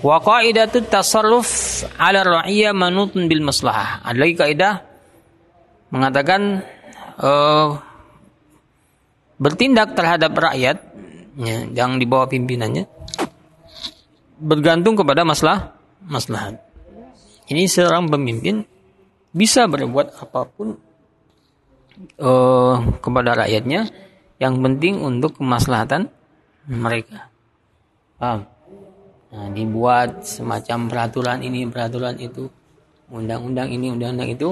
Wa qaidatu tasarruf 'ala ra'iyya manutun bil maslahah. Ada lagi kaidah mengatakan uh, bertindak terhadap rakyat ya, yang di bawah pimpinannya bergantung kepada masalah maslahat. Ini seorang pemimpin bisa berbuat apa pun uh, kepada rakyatnya yang penting untuk kemaslahatan mereka. Paham? Nah, dibuat semacam peraturan ini, peraturan itu, undang-undang ini, undang-undang itu.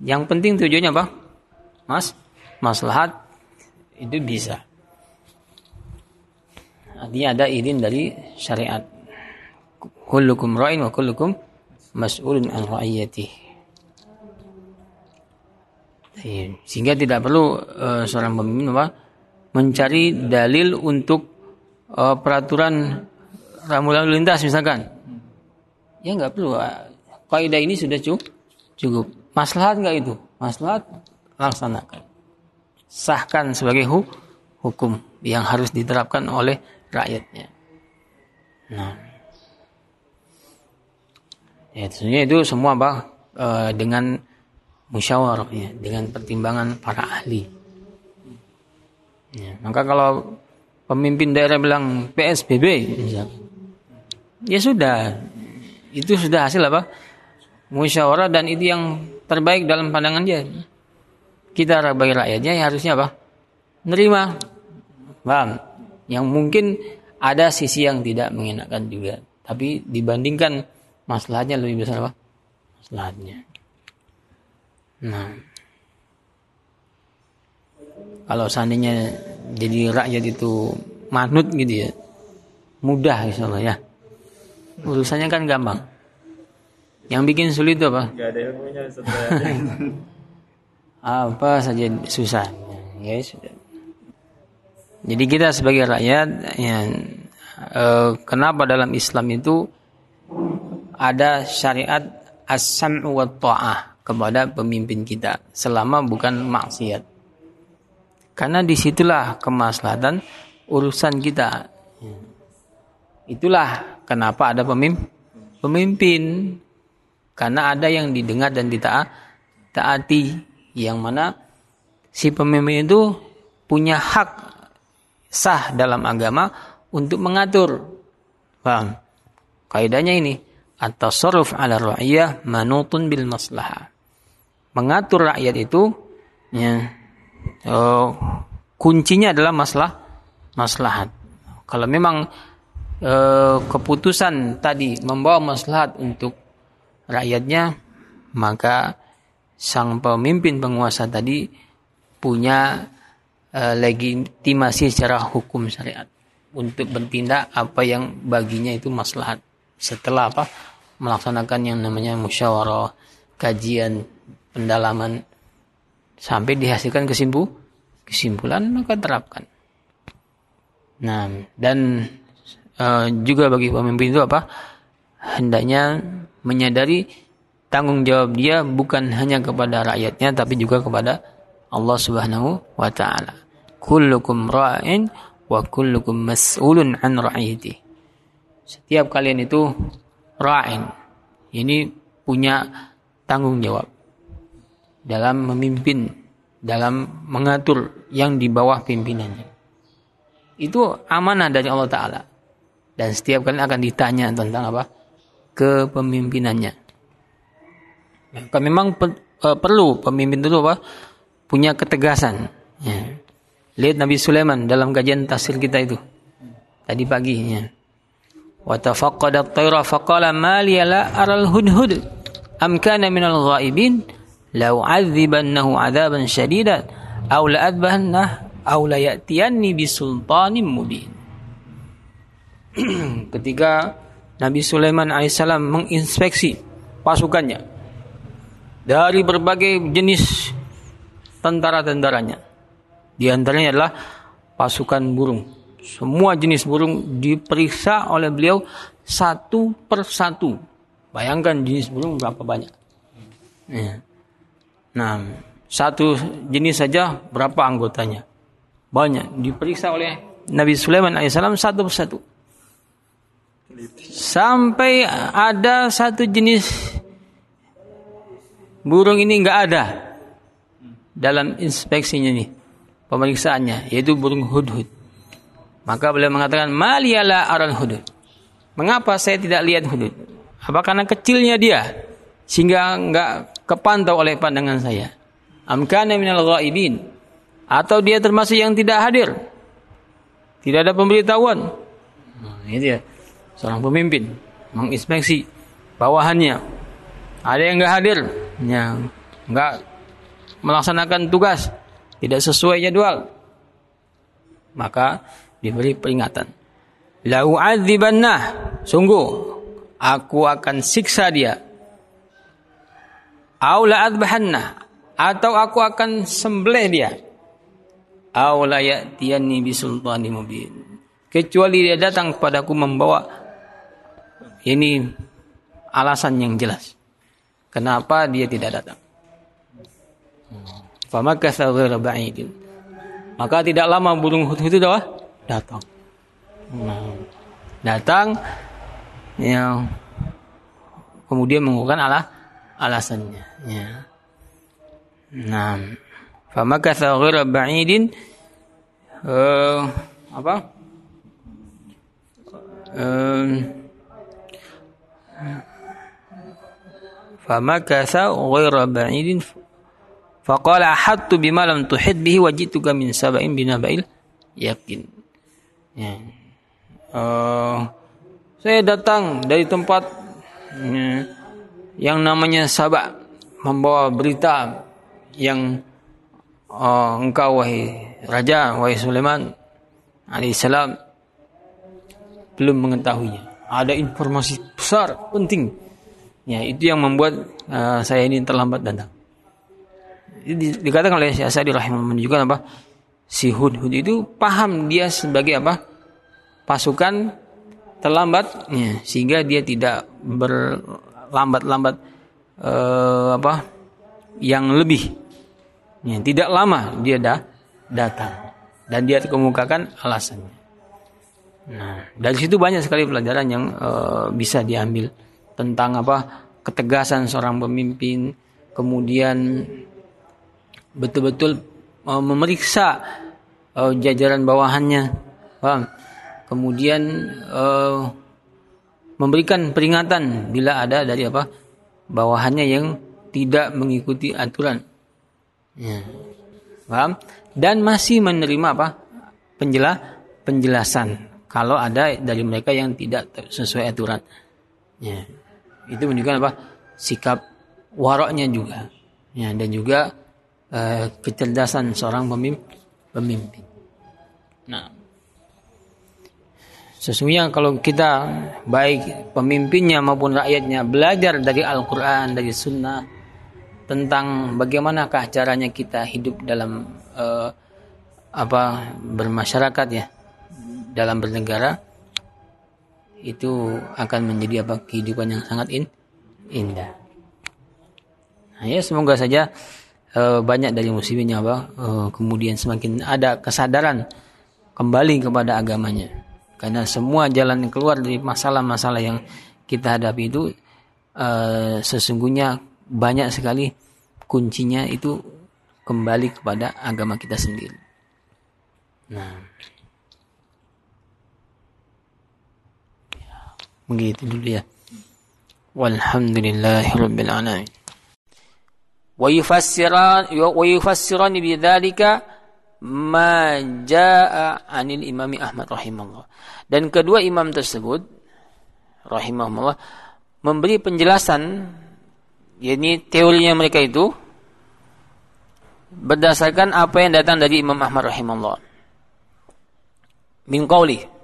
Yang penting tujuannya apa? Mas, maslahat itu bisa. Artinya ada izin dari syariat. Kullukum ra'in wa kullukum mas'ulun an ra'iyati. Iya, sehingga tidak perlu uh, seorang pemimpin apa? mencari dalil untuk uh, peraturan rambu lalu lintas misalkan. Ya nggak perlu. Kaidah ini sudah cukup. Cukup. Maslahat nggak itu? Maslahat laksanakan. Sahkan sebagai hu hukum yang harus diterapkan oleh rakyatnya. Nah, ya tentunya itu semua bah e, dengan musyawarah ya, dengan pertimbangan para ahli. Ya, maka kalau pemimpin daerah bilang PSBB misalkan, ya sudah. Itu sudah hasil apa? Musyawarah dan itu yang terbaik dalam pandangan dia. Kita sebagai rakyatnya ya harusnya apa? Nerima. Bang yang mungkin ada sisi yang tidak mengenakan juga. Tapi dibandingkan masalahnya lebih besar apa? Masalahnya. Nah. Kalau seandainya jadi rakyat itu manut gitu ya mudah insyaallah ya urusannya kan gampang. Yang bikin sulit itu apa? Gak ada ilmunya apa saja susah. Ya sudah. Jadi kita sebagai rakyat ya eh, kenapa dalam Islam itu ada syariat as-sam'u wa ta'ah kepada pemimpin kita selama bukan maksiat? Karena di situlah kemaslahatan urusan kita. Itulah Kenapa ada pemimpin? Karena ada yang didengar dan ditaati. Yang mana si pemimpin itu punya hak sah dalam agama untuk mengatur. Bang, kaidahnya ini. At-tasarruf ala ra'iyah manutun bil maslahah. Mengatur rakyat itu ya, oh, kuncinya adalah maslahat. Kalau memang e, keputusan tadi membawa maslahat untuk rakyatnya, maka sang pemimpin penguasa tadi punya e, legitimasi secara hukum syariat untuk bertindak apa yang baginya itu maslahat. Setelah apa melaksanakan yang namanya musyawarah kajian pendalaman sampai dihasilkan kesimpulan kesimpulan maka terapkan. Nah dan uh, juga bagi pemimpin itu apa hendaknya menyadari tanggung jawab dia bukan hanya kepada rakyatnya tapi juga kepada Allah Subhanahu wa taala. Kullukum ra'in wa kullukum mas'ulun an ra'iyati. Setiap kalian itu ra'in. Ini punya tanggung jawab dalam memimpin, dalam mengatur yang di bawah pimpinannya. Itu amanah dari Allah taala dan setiap kali akan ditanya tentang apa kepemimpinannya. Maka memang pe, e, perlu pemimpin itu apa punya ketegasan. Ya. Lihat Nabi Sulaiman dalam kajian tafsir kita itu tadi pagi. Ya. Wa tafaqqada at-tayra faqala ma li la aral hudhud am kana min al-ghaibin law 'adzibannahu 'adaban shadidan aw la adbahanna aw la ya'tiyanni bisultanin mubin ketika Nabi Sulaiman alaihissalam menginspeksi pasukannya dari berbagai jenis tentara-tentaranya. Di antaranya adalah pasukan burung. Semua jenis burung diperiksa oleh beliau satu per satu. Bayangkan jenis burung berapa banyak. Ya. Nah, satu jenis saja berapa anggotanya? Banyak. Diperiksa oleh Nabi Sulaiman alaihissalam satu persatu. Sampai ada satu jenis burung ini nggak ada dalam inspeksinya nih pemeriksaannya yaitu burung hudhud. Maka beliau mengatakan maliyala aral hudud. Mengapa saya tidak lihat hudud? Apa karena kecilnya dia sehingga nggak kepantau oleh pandangan saya? Amkana minal ghaibin atau dia termasuk yang tidak hadir? Tidak ada pemberitahuan. Nah, itu ya. Seorang pemimpin menginspeksi bawahannya. Ada yang nggak hadir, yang nggak melaksanakan tugas, tidak sesuai jadwal. Maka diberi peringatan. Lau adzibannah, sungguh aku akan siksa dia. Au la atau aku akan sembelih dia. Au la ya'tiyani bisultani mubin. Kecuali dia datang kepadaku membawa ini alasan yang jelas. Kenapa dia tidak datang? Ba'idin. Maka tidak lama burung hut itu dah datang. Nah, datang ya kemudian menggunakan ala alasannya ya. Nah, famakatha ghairu ba'idin uh, apa? Uh, famakatha ghairu ba'idin faqala ahattu bima lam tuhid bihi wajituka min sab'in binaba'il yakin Ya. Uh, saya datang dari tempat ya, yang namanya Sabak membawa berita yang uh, engkau wahai raja wahai Sulaiman alaihissalam belum mengetahuinya. Ada informasi besar penting. Ya, itu yang membuat uh, saya ini terlambat datang. Dikatakan oleh Syekh Sa'di rahimahullah menunjukkan apa? si Hudhud itu paham dia sebagai apa pasukan terlambat ya, sehingga dia tidak berlambat-lambat eh, apa yang lebih ya, tidak lama dia dah datang dan dia kemukakan alasannya nah dari situ banyak sekali pelajaran yang eh, bisa diambil tentang apa ketegasan seorang pemimpin kemudian betul-betul uh, memeriksa uh, jajaran bawahannya, paham? Kemudian uh, memberikan peringatan bila ada dari apa bawahannya yang tidak mengikuti aturan, ya. paham? Dan masih menerima apa penjelas penjelasan kalau ada dari mereka yang tidak sesuai aturan. Ya. Itu menunjukkan apa sikap waroknya juga, ya dan juga Eh, kecerdasan seorang pemimpin. Nah, sesungguhnya kalau kita baik pemimpinnya maupun rakyatnya belajar dari Al-Quran, dari Sunnah tentang bagaimanakah caranya kita hidup dalam uh, apa bermasyarakat ya, dalam bernegara itu akan menjadi apa kehidupan yang sangat in, indah. Nah, ya semoga saja Eh, banyak dari muslimin yang apa uh, kemudian semakin ada kesadaran kembali kepada agamanya karena semua jalan yang keluar dari masalah-masalah yang kita hadapi itu uh, sesungguhnya banyak sekali kuncinya itu kembali kepada agama kita sendiri. Nah, begitu dulu ya. Walhamdulillahirabbil alamin wa yufassiran wa yufassiran ma jaa anil Imam Ahmad rahimahullah. Dan kedua imam tersebut rahimahullah memberi penjelasan yakni teorinya mereka itu berdasarkan apa yang datang dari Imam Ahmad rahimahullah. Min qawli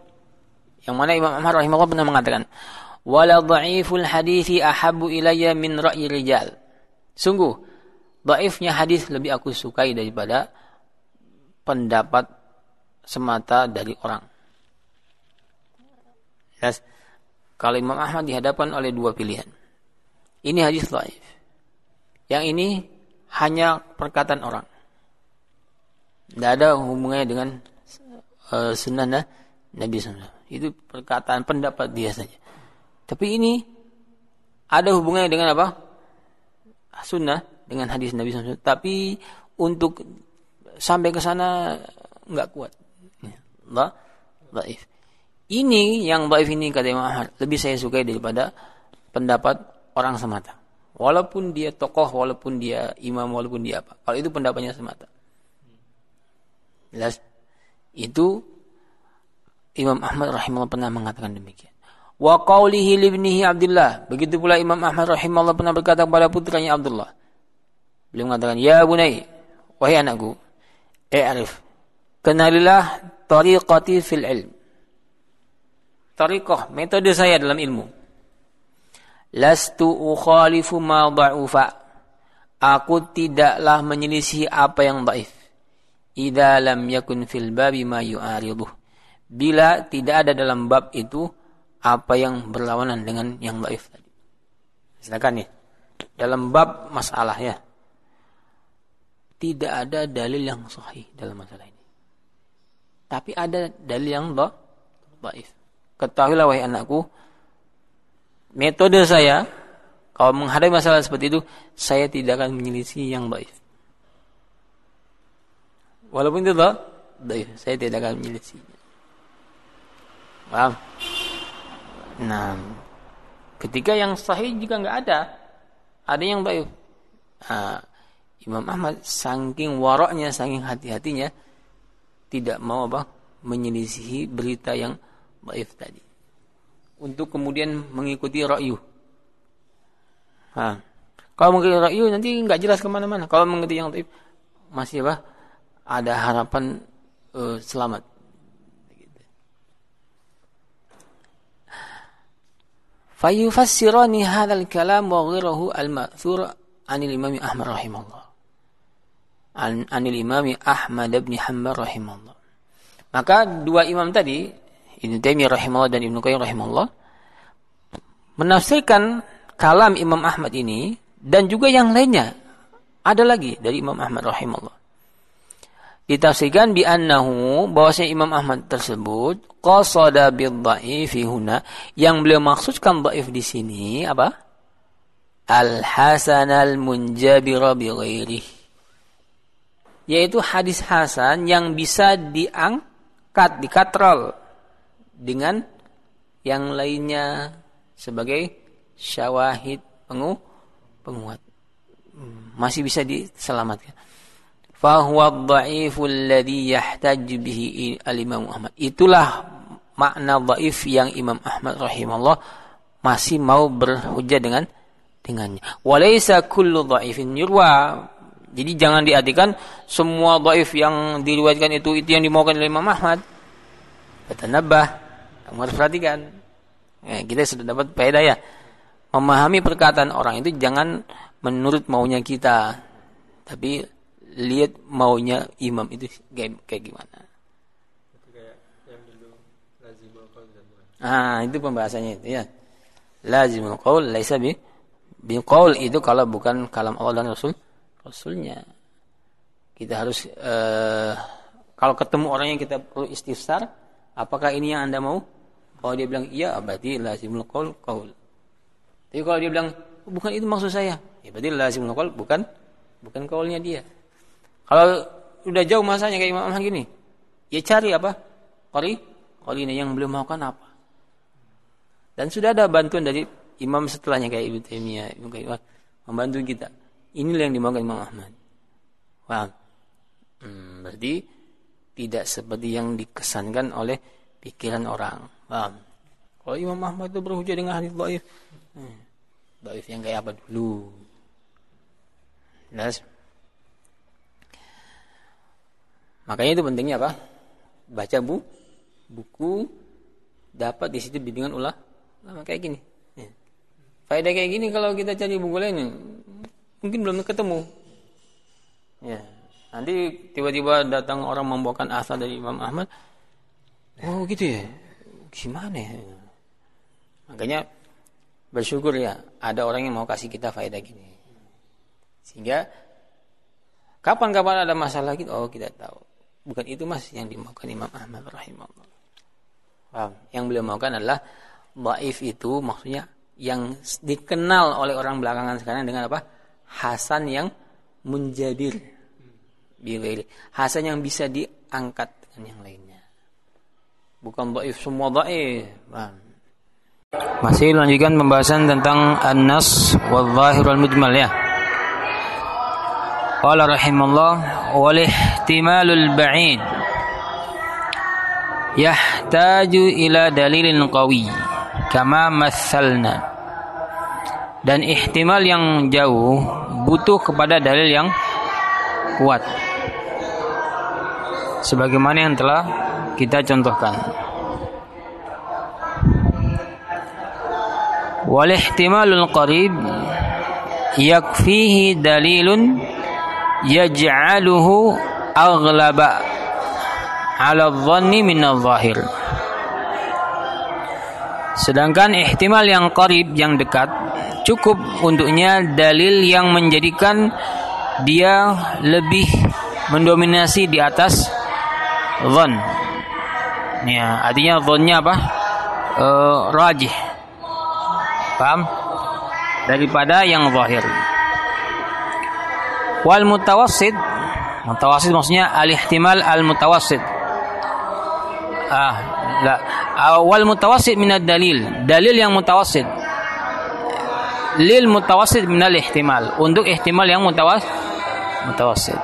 yang mana Imam Ahmad rahimahullah pernah mengatakan wala dha'iful hadithi ahabu ilayya min ra'yi rijal. Sungguh Baifnya hadis lebih aku sukai daripada pendapat semata dari orang. Yes. Kalau Imam Ahmad dihadapkan oleh dua pilihan. Ini hadis baif. Yang ini hanya perkataan orang. Tidak ada hubungannya dengan uh, sunnah Nabi SAW. Itu perkataan pendapat dia saja. Tapi ini ada hubungannya dengan apa? Sunnah dengan hadis Nabi SAW. Tapi untuk sampai ke sana nggak kuat. Allah, Baif. Ini yang baif ini kata Imam Ahmad lebih saya sukai daripada pendapat orang semata. Walaupun dia tokoh, walaupun dia imam, walaupun dia apa. Kalau itu pendapatnya semata. Jelas? Itu Imam Ahmad rahimahullah pernah mengatakan demikian. Wa qawlihi libnihi Abdullah. Begitu pula Imam Ahmad rahimahullah pernah berkata kepada putranya Abdullah. Beliau mengatakan, Ya bunai, wahai anakku, i'rif, kenalilah tariqati fil ilm tariqah, metode saya dalam ilmu. Lastu ukhalifu ma da'ufa. Aku tidaklah menyelisih apa yang dhaif. Idza lam yakun fil babi ma yu'ariduh. Bila tidak ada dalam bab itu apa yang berlawanan dengan yang dhaif tadi. Silakan nih. Dalam bab masalah ya. Tidak ada dalil yang sahih dalam masalah ini. Tapi ada dalil yang dhaif. Ketahuilah wahai anakku, metode saya kalau menghadapi masalah seperti itu, saya tidak akan menyelisih yang baik. Walaupun itu baik, saya tidak akan menyelisih. Paham? Nah, ketika yang sahih juga nggak ada, ada yang baik. Nah, Imam Ahmad saking waroknya, saking hati-hatinya, tidak mau apa menyelisihi berita yang Baif tadi. Untuk kemudian mengikuti ra'yu. Ha. Kalau mengikuti ra'yu nanti nggak jelas ke mana-mana. Kalau mengikuti yang taib masih apa? Ada harapan uh, selamat. Fayufassirani hadzal kalam wa ghirahu al-ma'thur anil Imam Ahmad rahimahullah. An, anil Imam Ahmad bin Hanbal rahimahullah. Maka dua imam tadi Ibnu Taimiyah rahimahullah dan Ibnu Qayyim rahimahullah menafsirkan kalam Imam Ahmad ini dan juga yang lainnya ada lagi dari Imam Ahmad rahimahullah ditafsirkan bi annahu bahwasanya Imam Ahmad tersebut qasada bil dhaifi huna. Yang beliau maksudkan dhaif di sini apa? Al hasan al munjabir bi yaitu hadis hasan yang bisa diangkat dikatrol dengan yang lainnya sebagai syawahid pengu penguat. Hmm, masih bisa diselamatkan fahuwa dhaiful ladhi yahtaj bihi al-imam Ahmad itulah makna dhaif yang Imam Ahmad rahimahullah masih mau berhujjah dengan dengannya walaysa kullu dhaifin yurwa jadi jangan diartikan semua dhaif yang diriwayatkan itu itu yang dimaukan oleh Imam Ahmad Fatanabah kamu harus perhatikan. Ya, kita sudah dapat faedah ya. Memahami perkataan orang itu jangan menurut maunya kita. Tapi lihat maunya imam itu kayak, kayak gimana. Ah, itu pembahasannya itu ya. Lazimul qaul laisa bi qaul itu kalau bukan kalam Allah dan Rasul Rasulnya. Kita harus uh, kalau ketemu orang yang kita perlu istifsar, apakah ini yang Anda mau? Kalau dia bilang iya, berarti lazimul qaul qaul. Tapi kalau dia bilang bukan itu maksud saya, ya berarti lazimul qaul bukan bukan kaulnya dia. Kalau udah jauh masanya kayak Imam Ahmad gini, ya cari apa? Qari, ini yang belum maukan apa? Dan sudah ada bantuan dari imam setelahnya kayak Ibnu Taimiyah, Ibnu Qayyim membantu kita. Inilah yang dimaukan Imam Ahmad. Wah, hmm, berarti tidak seperti yang dikesankan oleh pikiran orang. Paham? Kalau Imam Ahmad itu berhujah dengan hadis dhaif. Hmm. Dhaif yang kayak apa dulu? Jelas? Makanya itu pentingnya apa? Baca bu, buku dapat di situ bimbingan ulah lama kayak gini. Ya. Faedah kayak gini kalau kita cari buku lain mungkin belum ketemu. Ya. Nanti tiba-tiba datang orang membawakan asal dari Imam Ahmad, Oh gitu ya. Gimana ya? Makanya bersyukur ya ada orang yang mau kasih kita faedah gini. Sehingga kapan-kapan ada masalah gitu, oh kita tahu. Bukan itu mas yang dimaukan Imam Ahmad rahimahullah. Paham? Yang beliau maukan adalah dhaif itu maksudnya yang dikenal oleh orang belakangan sekarang dengan apa? Hasan yang menjadi Hasan yang bisa diangkat dengan yang lainnya. Bukan dhaif semua dhaif. Masih lanjutkan pembahasan tentang an-nas wal zahir wal mujmal ya. Qala rahimallah wal ihtimalul ba'id yahtaju ila dalilin qawi kama mathalna dan ihtimal yang jauh butuh kepada dalil yang kuat. Sebagaimana yang telah kita contohkan. Wal ihtimalul qarib yakfihi dalilun yaj'aluhu aghlaba ala dhanni min zahir sedangkan ihtimal yang qarib yang dekat cukup untuknya dalil yang menjadikan dia lebih mendominasi di atas dhan. Ya artinya dhannya apa? Uh, rajih. Paham? Daripada yang zahir wal mutawassid. Mutawassid maksudnya al ihtimal al mutawassid ah la awal mutawassid min dalil dalil yang mutawassid. Lil mutawassid min al ihtimal untuk ihtimal yang mutawas mutawassid.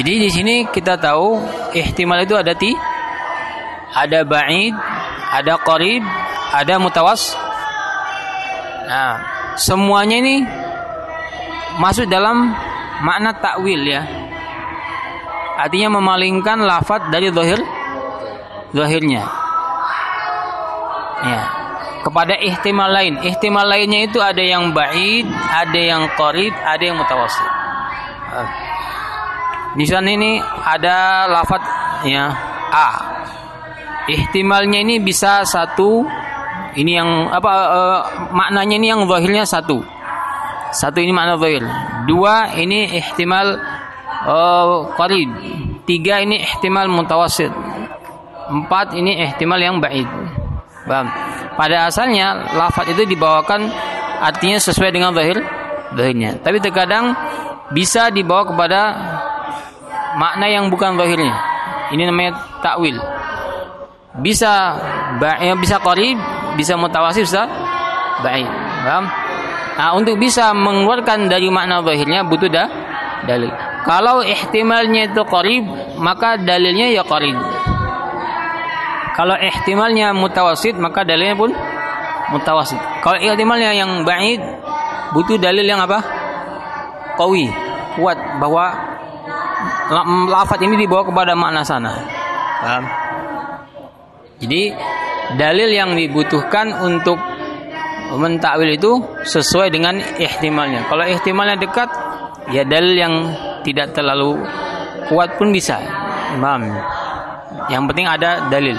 Jadi di sini kita tahu ihtimal itu ada ti ada ba'id ada qarib ada mutawas. Nah semuanya ini masuk dalam makna takwil ya. Artinya memalingkan lafaz dari zahir zahirnya. Ya. Kepada ihtimal lain. Ihtimal lainnya itu ada yang ba'id, ada yang qarib, ada yang mutawassit. Di sana ini ada lafaz ya A. Ihtimalnya ini bisa satu ini yang apa uh, maknanya ini yang zahirnya satu satu ini makna zahir. Dua ini ihtimal uh. Tiga ini ihtimal mutawasid. Empat ini ihtimal yang baik. Paham? Pada asalnya lafaz itu dibawakan artinya sesuai dengan zahir zahirnya. Tapi terkadang bisa dibawa kepada makna yang bukan zahirnya. Ini namanya takwil. Bisa bisa qarib, bisa mutawasid, bisa baik. Paham? Nah, untuk bisa mengeluarkan dari makna zahirnya butuh dah dalil. Kalau ihtimalnya itu qarib, maka dalilnya ya qarib. Kalau ihtimalnya mutawasid, maka dalilnya pun mutawasid. Kalau ihtimalnya yang ba'id, butuh dalil yang apa? Qawi, kuat bahwa lafaz ini dibawa kepada makna sana. Paham? Jadi dalil yang dibutuhkan untuk mentakwil itu sesuai dengan ihtimalnya. Kalau ihtimalnya dekat, ya dalil yang tidak terlalu kuat pun bisa. Imam. Yang penting ada dalil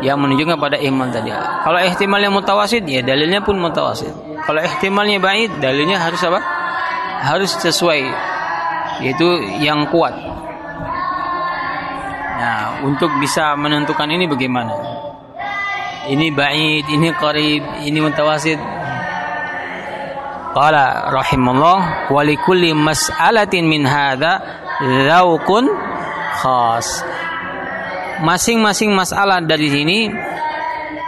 yang menunjukkan pada iman tadi. Kalau ihtimalnya mutawasid, ya dalilnya pun mutawasid. Kalau ihtimalnya baik, dalilnya harus apa? Harus sesuai, yaitu yang kuat. Nah, untuk bisa menentukan ini bagaimana? Ini ba'id, ini qarib, ini mutawasid. Qala rahimallah wa likulli mas'alatin min hadza dzauqun khas. Masing-masing masalah dari sini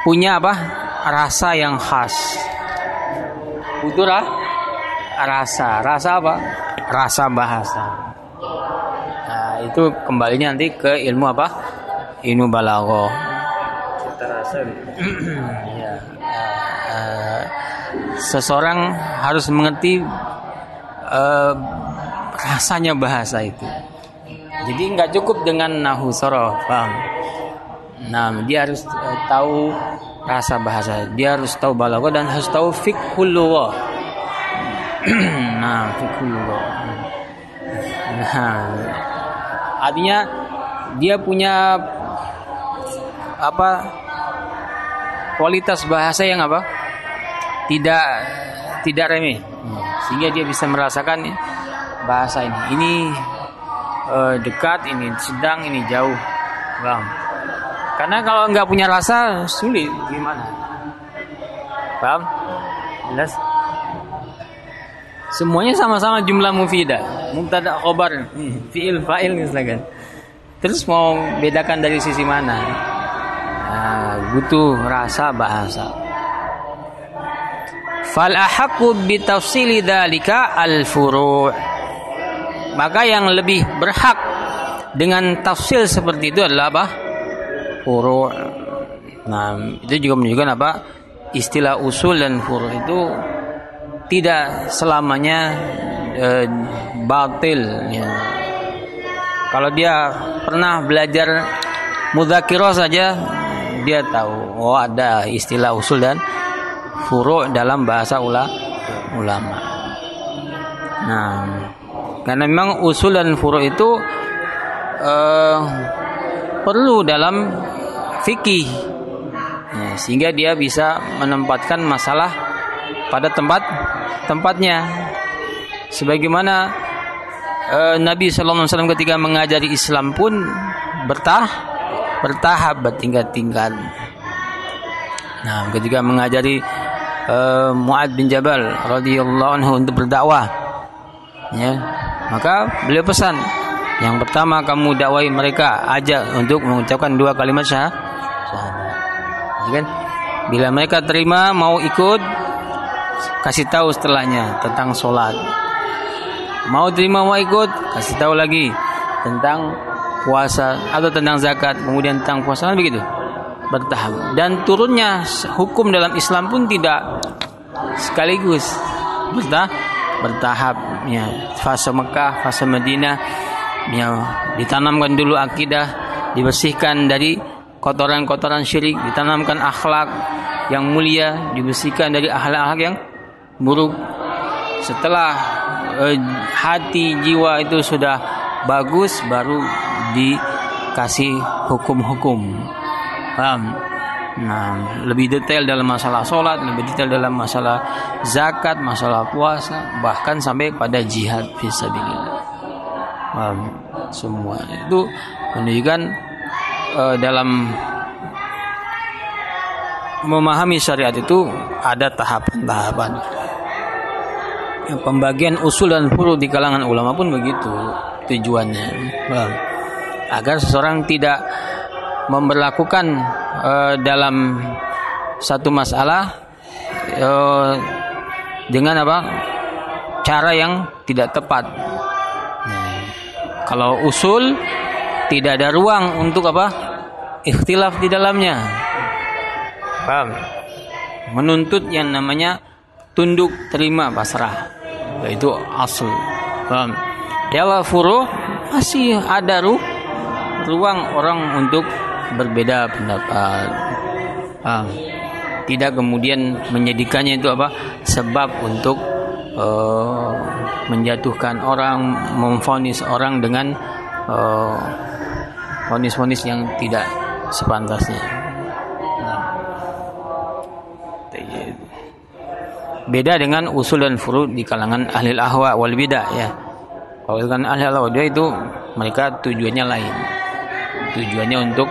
punya apa? Rasa yang khas. Butuh rasa. Rasa apa? Rasa bahasa. Nah, itu kembalinya nanti ke ilmu apa? Ilmu balaghah terasa ya. uh, seseorang harus mengerti uh, rasanya bahasa itu. Jadi nggak cukup dengan nahu sorof paham? Nah dia harus uh, tahu rasa bahasa. Dia harus tahu balaghah dan harus tahu fikhul nah fikhul nah artinya dia punya apa kualitas bahasa yang apa tidak tidak remeh sehingga dia bisa merasakan bahasa ini ini uh, dekat ini sedang ini jauh bang Karena kalau nggak punya rasa sulit gimana? Paham? Jelas? Semuanya sama-sama jumlah mufidah. Mubtada khobar, fiil fa'il misalkan. Terus mau bedakan dari sisi mana? Butuh rasa bahasa. Fal ahakku bitafsili dalika al furu'. Maka yang lebih berhak dengan tafsil seperti itu adalah apa? furu' nah itu juga menunjukkan apa istilah usul dan furu' itu tidak selamanya e, batil ya. kalau dia pernah belajar mudzakiroh saja dia tahu oh ada istilah usul dan furu' dalam bahasa ula, ulama. Nah karena memang usul dan furu' itu uh, perlu dalam fikih. Ya, sehingga dia bisa menempatkan masalah pada tempat tempatnya. Sebagaimana uh, Nabi Wasallam ketika mengajari Islam pun bertah bertahap bertingkat-tingkat nah ketika mengajari uh, Muad bin Jabal radhiyallahu anhu untuk berdakwah ya maka beliau pesan yang pertama kamu dakwai mereka ajak untuk mengucapkan dua kalimat syahadat. Ya kan? Bila mereka terima mau ikut kasih tahu setelahnya tentang sholat. Mau terima mau ikut kasih tahu lagi tentang puasa atau tentang zakat kemudian tentang puasa kan begitu? Bertahap dan turunnya hukum dalam Islam pun tidak sekaligus. Bertahap bertahap ya fase Mekah fase Madinah ya ditanamkan dulu akidah dibersihkan dari kotoran-kotoran syirik ditanamkan akhlak yang mulia dibersihkan dari akhlak-akhlak yang buruk. Setelah eh, hati jiwa itu sudah bagus baru dikasih hukum-hukum. Paham? Nah, lebih detail dalam masalah sholat, lebih detail dalam masalah zakat, masalah puasa, bahkan sampai pada jihad fisabilillah um, semua itu menunjukkan uh, dalam memahami syariat itu ada tahapan-tahapan. Pembagian usul dan furu di kalangan ulama pun begitu tujuannya. Agar seseorang tidak memperlakukan uh, dalam satu masalah uh, dengan apa cara yang tidak tepat kalau usul tidak ada ruang untuk apa? Ikhtilaf di dalamnya. Paham? Menuntut yang namanya tunduk terima pasrah. Yaitu asal. Paham? Kalau furu masih ada ru ruang orang untuk berbeda pendapat. Paham? Tidak kemudian menjadikannya itu apa? Sebab untuk uh, menjatuhkan orang, memfonis orang dengan uh, fonis-fonis yang tidak sepantasnya. Beda dengan usul dan furu di kalangan ahli ahwa wal bidah ya. Kalau dengan ahli ahwa itu mereka tujuannya lain. Tujuannya untuk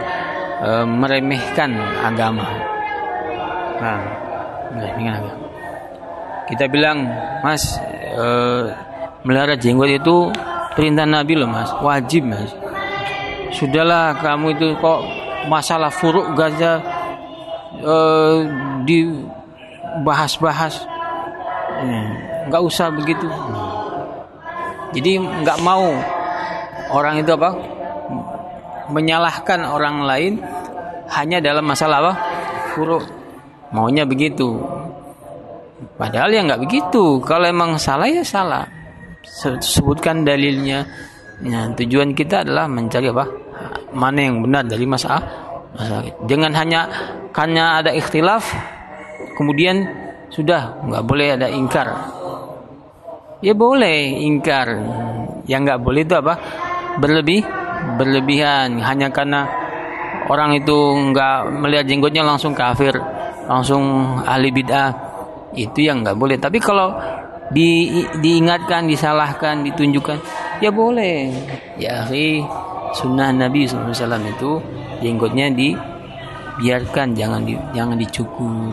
uh, meremehkan agama. Nah, meremehkan agama. Kita bilang mas e, melihara jenggot itu perintah Nabi loh mas. Wajib mas. Sudahlah kamu itu kok masalah furuk gajah e, dibahas-bahas. Nggak usah begitu jadi nggak mau orang itu apa menyalahkan orang lain hanya dalam masalah apa furuk maunya begitu Padahal ya nggak begitu. Kalau emang salah ya salah. Sebutkan dalilnya. Ya, tujuan kita adalah mencari apa? Mana yang benar dari masalah. masalah. Dengan hanya karena ada ikhtilaf, kemudian sudah nggak boleh ada ingkar. Ya boleh ingkar. Yang nggak boleh itu apa? Berlebih, berlebihan. Hanya karena orang itu nggak melihat jenggotnya langsung kafir, langsung ahli bid'ah itu yang nggak boleh tapi kalau di, diingatkan disalahkan ditunjukkan ya boleh ya akhi sunnah Nabi SAW itu jenggotnya di biarkan jangan di, jangan dicukur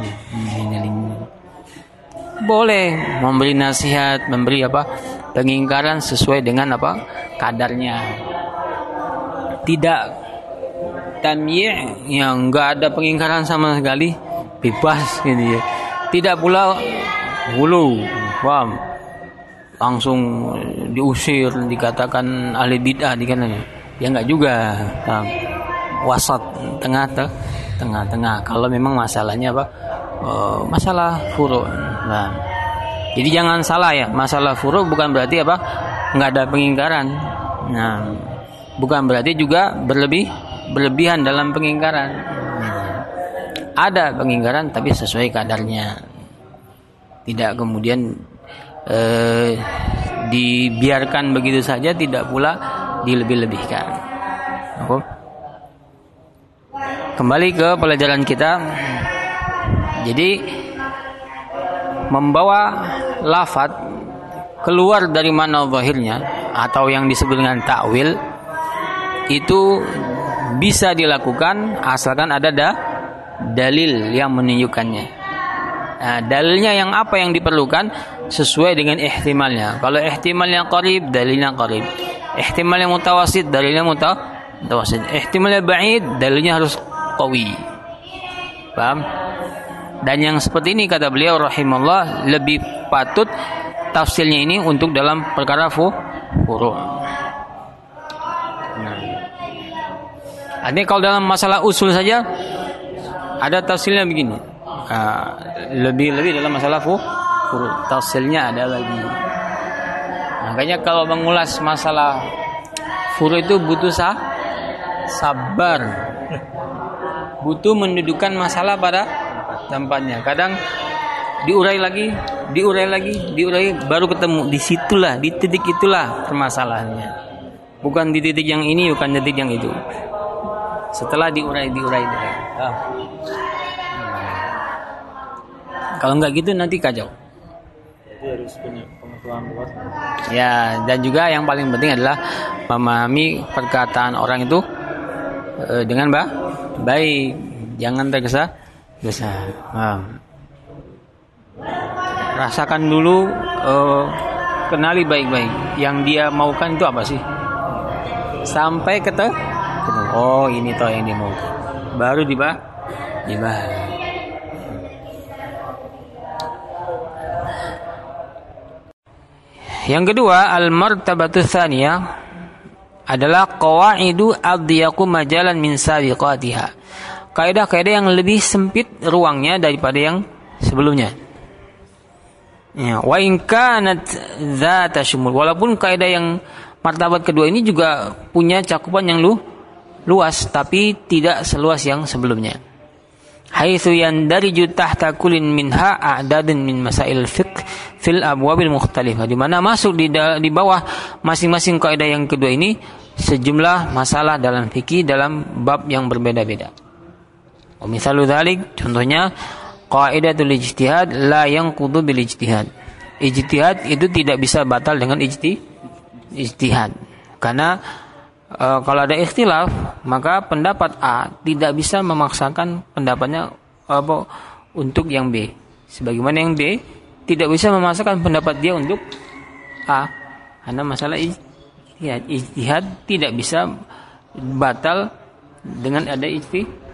boleh. Memberi nasihat memberi apa? Pengingkaran sesuai dengan apa? Kadarnya. Tidak. Tamyi' yang enggak ada pengingkaran sama sekali. Bebas gitu ya. Tidak pula hulu. Paham? Langsung diusir dikatakan ahli bid'ah dikatakan. Ya enggak juga. Paham? Wasat. Tengah tengah tengah kalau memang masalahnya apa uh, masalah furu. Nah jadi jangan salah ya masalah furu bukan berarti apa? Nggak ada pengingkaran. Nah bukan berarti juga berlebih berlebihan dalam pengingkaran. Ada pengingkaran tapi sesuai kadarnya. Tidak kemudian eh, dibiarkan begitu saja tidak pula dilebih-lebihkan. Kembali ke pelajaran kita. Jadi membawa lafat keluar dari mana zahirnya atau yang disebut dengan takwil itu bisa dilakukan asalkan ada da, dalil yang menunjukkannya. Nah, dalilnya yang apa yang diperlukan sesuai dengan ihtimalnya. Kalau ihtimalnya qarib, dalilnya qarib. Ihtimalnya mutawasid, dalilnya mutawasid. Ihtimalnya ba'id, dalilnya harus qawi. Paham? Dan yang seperti ini kata beliau rahimahullah lebih patut tafsirnya ini untuk dalam perkara fu furu. Nah. Ini kalau dalam masalah usul saja ada tafsirnya begini. Uh, lebih lebih dalam masalah fu furu tafsirnya ada lagi. Makanya kalau mengulas masalah furu itu butuh sah, sabar butuh mendudukan masalah pada tempatnya. Kadang diurai lagi, diurai lagi, diurai baru ketemu. Di situlah, di titik itulah permasalahannya. Bukan di titik yang ini, bukan di titik yang itu. Setelah diurai, diurai, diurai. Ah. Kalau nggak gitu nanti kacau. Ya, dan juga yang paling penting adalah memahami perkataan orang itu eh, dengan bah baik jangan tergesa gesa nah. rasakan dulu uh, kenali baik-baik. Yang dia maukan itu apa sih? Sampai ketemu. Oh ini toh yang dia mau. Baru dibah dibahas yang kedua al martabatu tsaniyah adalah qawaidu adyaku majalan min sabiqatiha. Kaidah-kaidah yang lebih sempit ruangnya daripada yang sebelumnya. Ya, wa in kanat dzata shumul. Walaupun kaidah yang martabat kedua ini juga punya cakupan yang lu luas tapi tidak seluas yang sebelumnya. Haitsu yandariju tahta kulin minha a'dadun min masail fiqh fil abwabil mukhtalifah di mana masuk di di bawah masing-masing kaidah yang kedua ini sejumlah masalah dalam fikih dalam bab yang berbeda-beda. Misalu dzalik contohnya qaidatul ijtihad la yang kudu bil ijtihad. Ijtihad itu tidak bisa batal dengan ijti, ijtihad. Karena e, kalau ada ikhtilaf, maka pendapat A tidak bisa memaksakan pendapatnya apa untuk yang B. Sebagaimana yang B tidak bisa memaksakan pendapat dia untuk A. Karena masalah ijtihad. Ijtihad tidak bisa batal dengan ada ijtihad.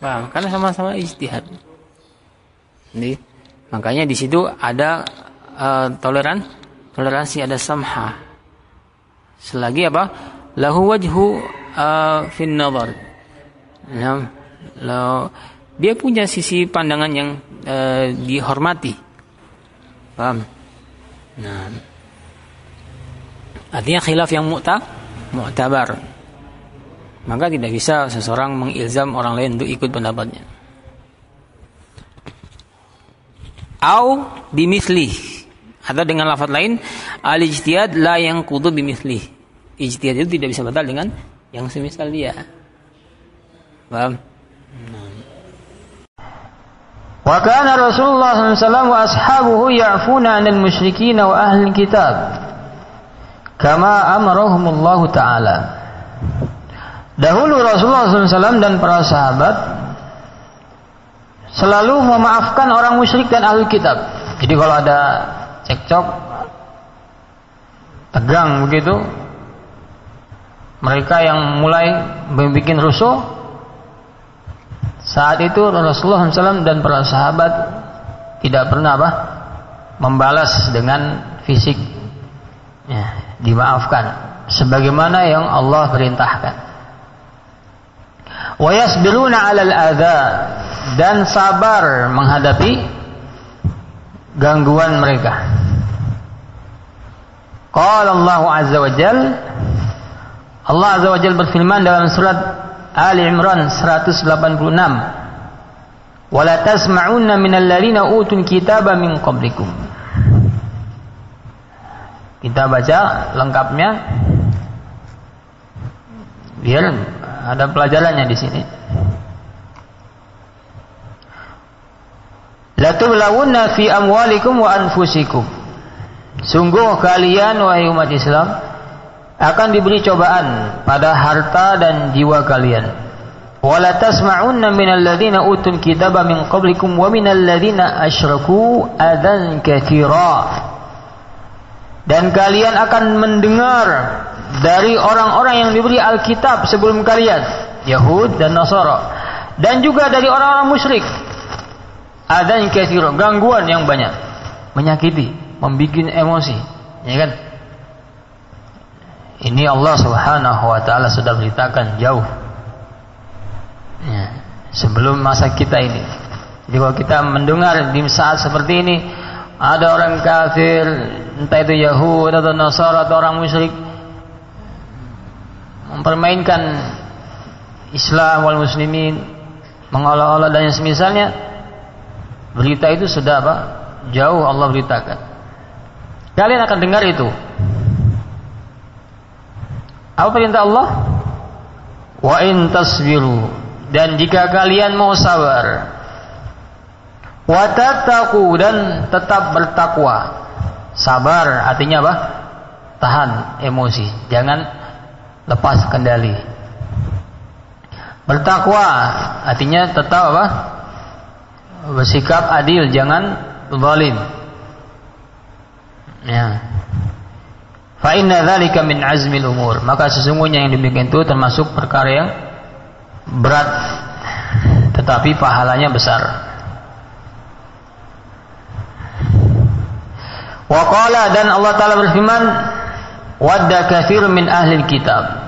Paham? Karena sama-sama ijtihad. Jadi, makanya di situ ada uh, toleran, toleransi ada samha. Selagi apa? Lahu wajhu uh, fin nazar. Nah, dia punya sisi pandangan yang uh, dihormati. Paham? Nah, Artinya khilaf yang mu'ta, mu'tabar. Maka tidak bisa seseorang mengilzam orang lain untuk ikut pendapatnya. Au bimisli atau dengan lafaz lain al ijtihad la yang kudu bimisli. Ijtihad itu tidak bisa batal dengan yang semisal dia. Paham? Wa kana Rasulullah SAW wa ashabuhu ya'funa 'anil musyrikin wa ahli kitab kama amarahumullah taala Dahulu Rasulullah SAW dan para sahabat selalu memaafkan orang musyrik dan ahli kitab. Jadi kalau ada cekcok, tegang begitu, mereka yang mulai membuat rusuh, saat itu Rasulullah SAW dan para sahabat tidak pernah apa membalas dengan fisik, ya, dimaafkan, sebagaimana yang Allah perintahkan wa yasbiruna 'alal adza dan sabar menghadapi gangguan mereka. Qala Allah Azza wa Jal. Allah Azza wa Jal berfirman dalam surat Ali Imran 186 Wala tasma'unna minal ladina utul kitaba min qablikum. Kita baca lengkapnya biar ada pelajarannya di sini. Latublawunna fi amwalikum wa anfusikum. Sungguh kalian wahai umat Islam akan diberi cobaan pada harta dan jiwa kalian. Wala tasma'unna minal ladzina utul kitaba min qablikum wa minal ladzina asyraku adan katsira. Dan kalian akan mendengar dari orang-orang yang diberi Alkitab sebelum kalian, Yahud dan Nasara, dan juga dari orang-orang musyrik. Ada yang kathiro, gangguan yang banyak, menyakiti, membuat emosi, ya kan? Ini Allah Subhanahu wa taala sudah beritakan jauh. Ya, sebelum masa kita ini. Jadi kalau kita mendengar di saat seperti ini ada orang kafir, entah itu Yahud atau Nasara atau orang musyrik mempermainkan Islam wal muslimin mengolok-olok dan yang semisalnya berita itu sudah apa? Jauh Allah beritakan. Kalian akan dengar itu. Apa perintah Allah? Wa in tasbiru. Dan jika kalian mau sabar wa tattaqu dan tetap bertakwa. Sabar artinya apa? Tahan emosi. Jangan lepas kendali. Bertakwa artinya tetap apa? Bersikap adil, jangan zalim. Ya. Fa inna dzalika min azmil umur. Maka sesungguhnya yang demikian itu termasuk perkara yang berat tetapi pahalanya besar. Wa dan Allah taala berfirman wadda kathir min ahli kitab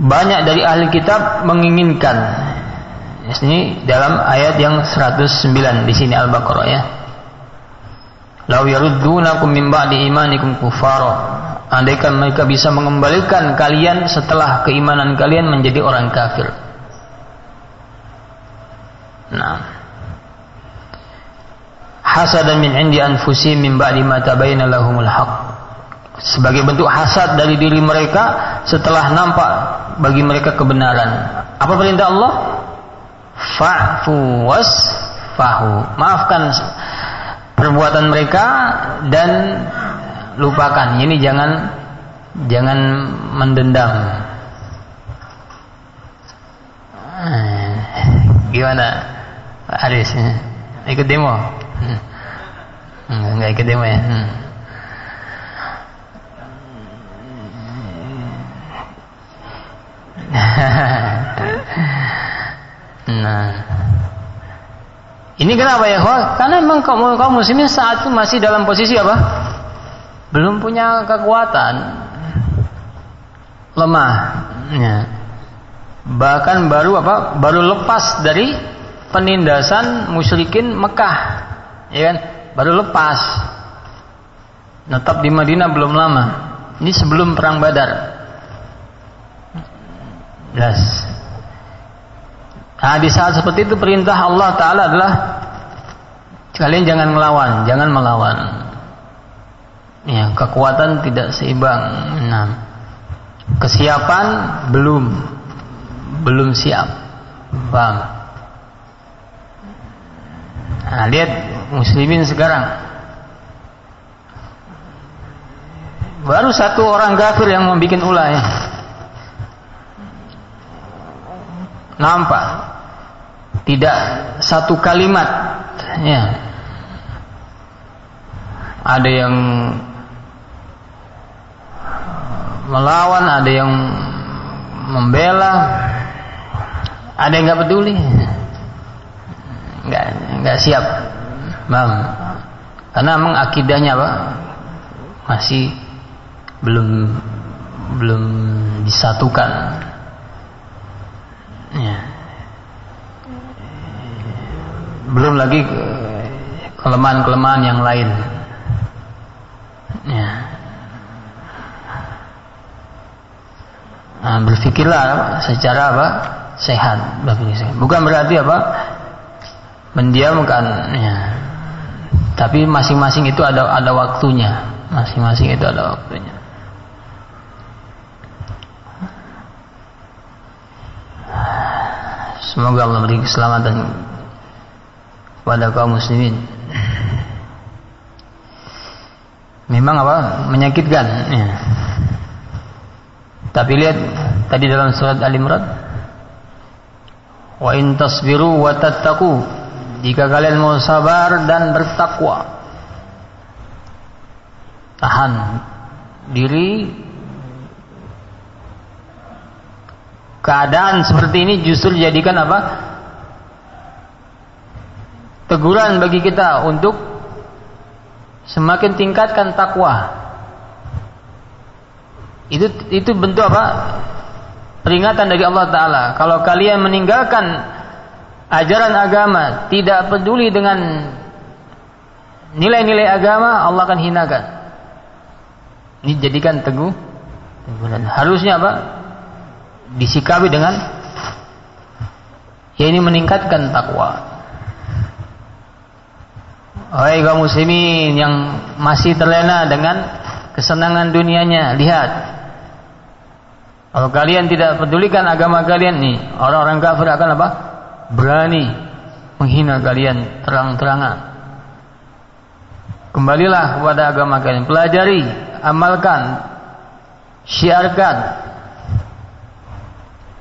banyak dari ahli kitab menginginkan ini dalam ayat yang 109 di sini Al-Baqarah ya Lau yaruddunakum min ba'di imanikum kufara. Andaikan mereka bisa mengembalikan kalian setelah keimanan kalian menjadi orang kafir. Nah. Hasadan min indi anfusihim min ba'di ma tabayyana lahumul haqq sebagai bentuk hasad dari diri mereka setelah nampak bagi mereka kebenaran. Apa perintah Allah? Fa'fu wasfahu. Maafkan perbuatan mereka dan lupakan. Ini jangan jangan mendendam. Eh, gimana Aris? Ikut demo? Enggak hmm. ikut demo ya? Hmm. nah. Ini kenapa ya? Karena memang kaum, kaum muslimin saat itu masih dalam posisi apa? Belum punya kekuatan. Lemah. Ya. Bahkan baru apa? Baru lepas dari penindasan musyrikin Mekah. Ya kan? Baru lepas. Tetap di Madinah belum lama. Ini sebelum perang Badar. Jelas. Nah, di saat seperti itu perintah Allah Ta'ala adalah kalian jangan melawan, jangan melawan. Ya, kekuatan tidak seimbang. Nah, kesiapan belum, belum siap. Paham? Nah, lihat muslimin sekarang. Baru satu orang kafir yang membuat ulah ya nampak? Tidak satu kalimat. Ya. Ada yang melawan ada yang membela. Ada yang nggak peduli. Nggak nggak siap. Bang. Karena memang akidahnya apa masih belum belum disatukan ya. Belum lagi kelemahan-kelemahan yang lain. Ya. nah, berpikirlah secara apa sehat bukan berarti apa mendiamkan ya. tapi masing-masing itu ada ada waktunya. Masing-masing itu ada waktunya. Semoga Allah beri keselamatan kepada kaum muslimin. Memang apa? Menyakitkan. Ya. Tapi lihat tadi dalam surat Al Imran, wa in tasbiru wa tattaqu jika kalian mau sabar dan bertakwa tahan diri keadaan seperti ini justru dijadikan apa? Teguran bagi kita untuk semakin tingkatkan takwa. Itu itu bentuk apa? Peringatan dari Allah Taala. Kalau kalian meninggalkan ajaran agama, tidak peduli dengan nilai-nilai agama, Allah akan hinakan. Ini jadikan teguh. Harusnya apa? disikapi dengan ya ini meningkatkan takwa. Hai kaum muslimin yang masih terlena dengan kesenangan dunianya, lihat. Kalau kalian tidak pedulikan agama kalian nih, orang-orang kafir akan apa? Berani menghina kalian terang-terangan. Kembalilah kepada agama kalian, pelajari, amalkan, syiarkan,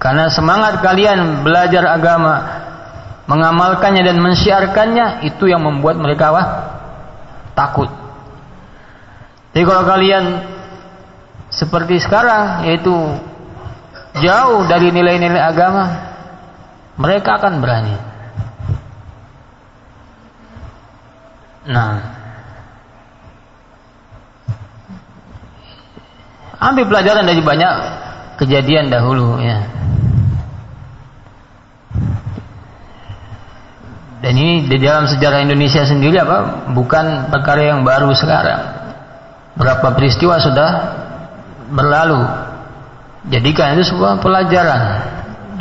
karena semangat kalian belajar agama, mengamalkannya dan mensyiarkannya itu yang membuat mereka wah, takut. Jadi kalau kalian seperti sekarang yaitu jauh dari nilai-nilai agama, mereka akan berani. Nah, ambil pelajaran dari banyak kejadian dahulu ya. Dan ini di dalam sejarah Indonesia sendiri apa? Bukan perkara yang baru sekarang. Berapa peristiwa sudah berlalu. Jadikan itu sebuah pelajaran.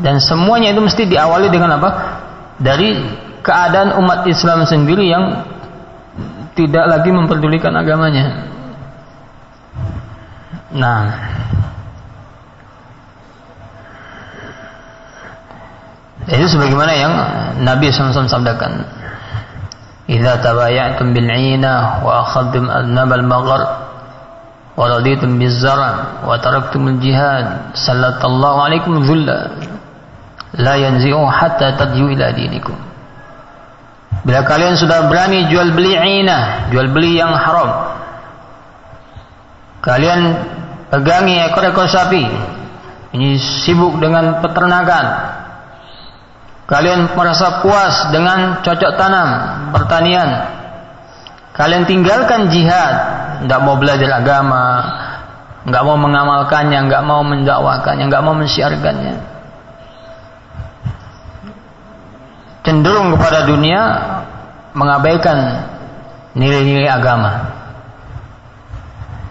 Dan semuanya itu mesti diawali dengan apa? Dari keadaan umat Islam sendiri yang tidak lagi memperdulikan agamanya. Nah, Itu sebagaimana yang Nabi SAW sabdakan. Idza tabaya'tum bil 'ina wa akhadtum adnab al maghar wa raditum biz zar' wa taraktum al jihad sallallahu alaikum dhulla la yanzi'u hatta tadju ila dinikum. Bila kalian sudah berani jual beli 'ina, jual beli yang haram. Kalian pegangi ekor-ekor sapi. Ini sibuk dengan peternakan, Kalian merasa puas dengan cocok tanam, pertanian. Kalian tinggalkan jihad, tidak mau belajar agama, nggak mau mengamalkannya, nggak mau mendakwakannya, nggak mau mensiarkannya. Cenderung kepada dunia, mengabaikan nilai-nilai agama.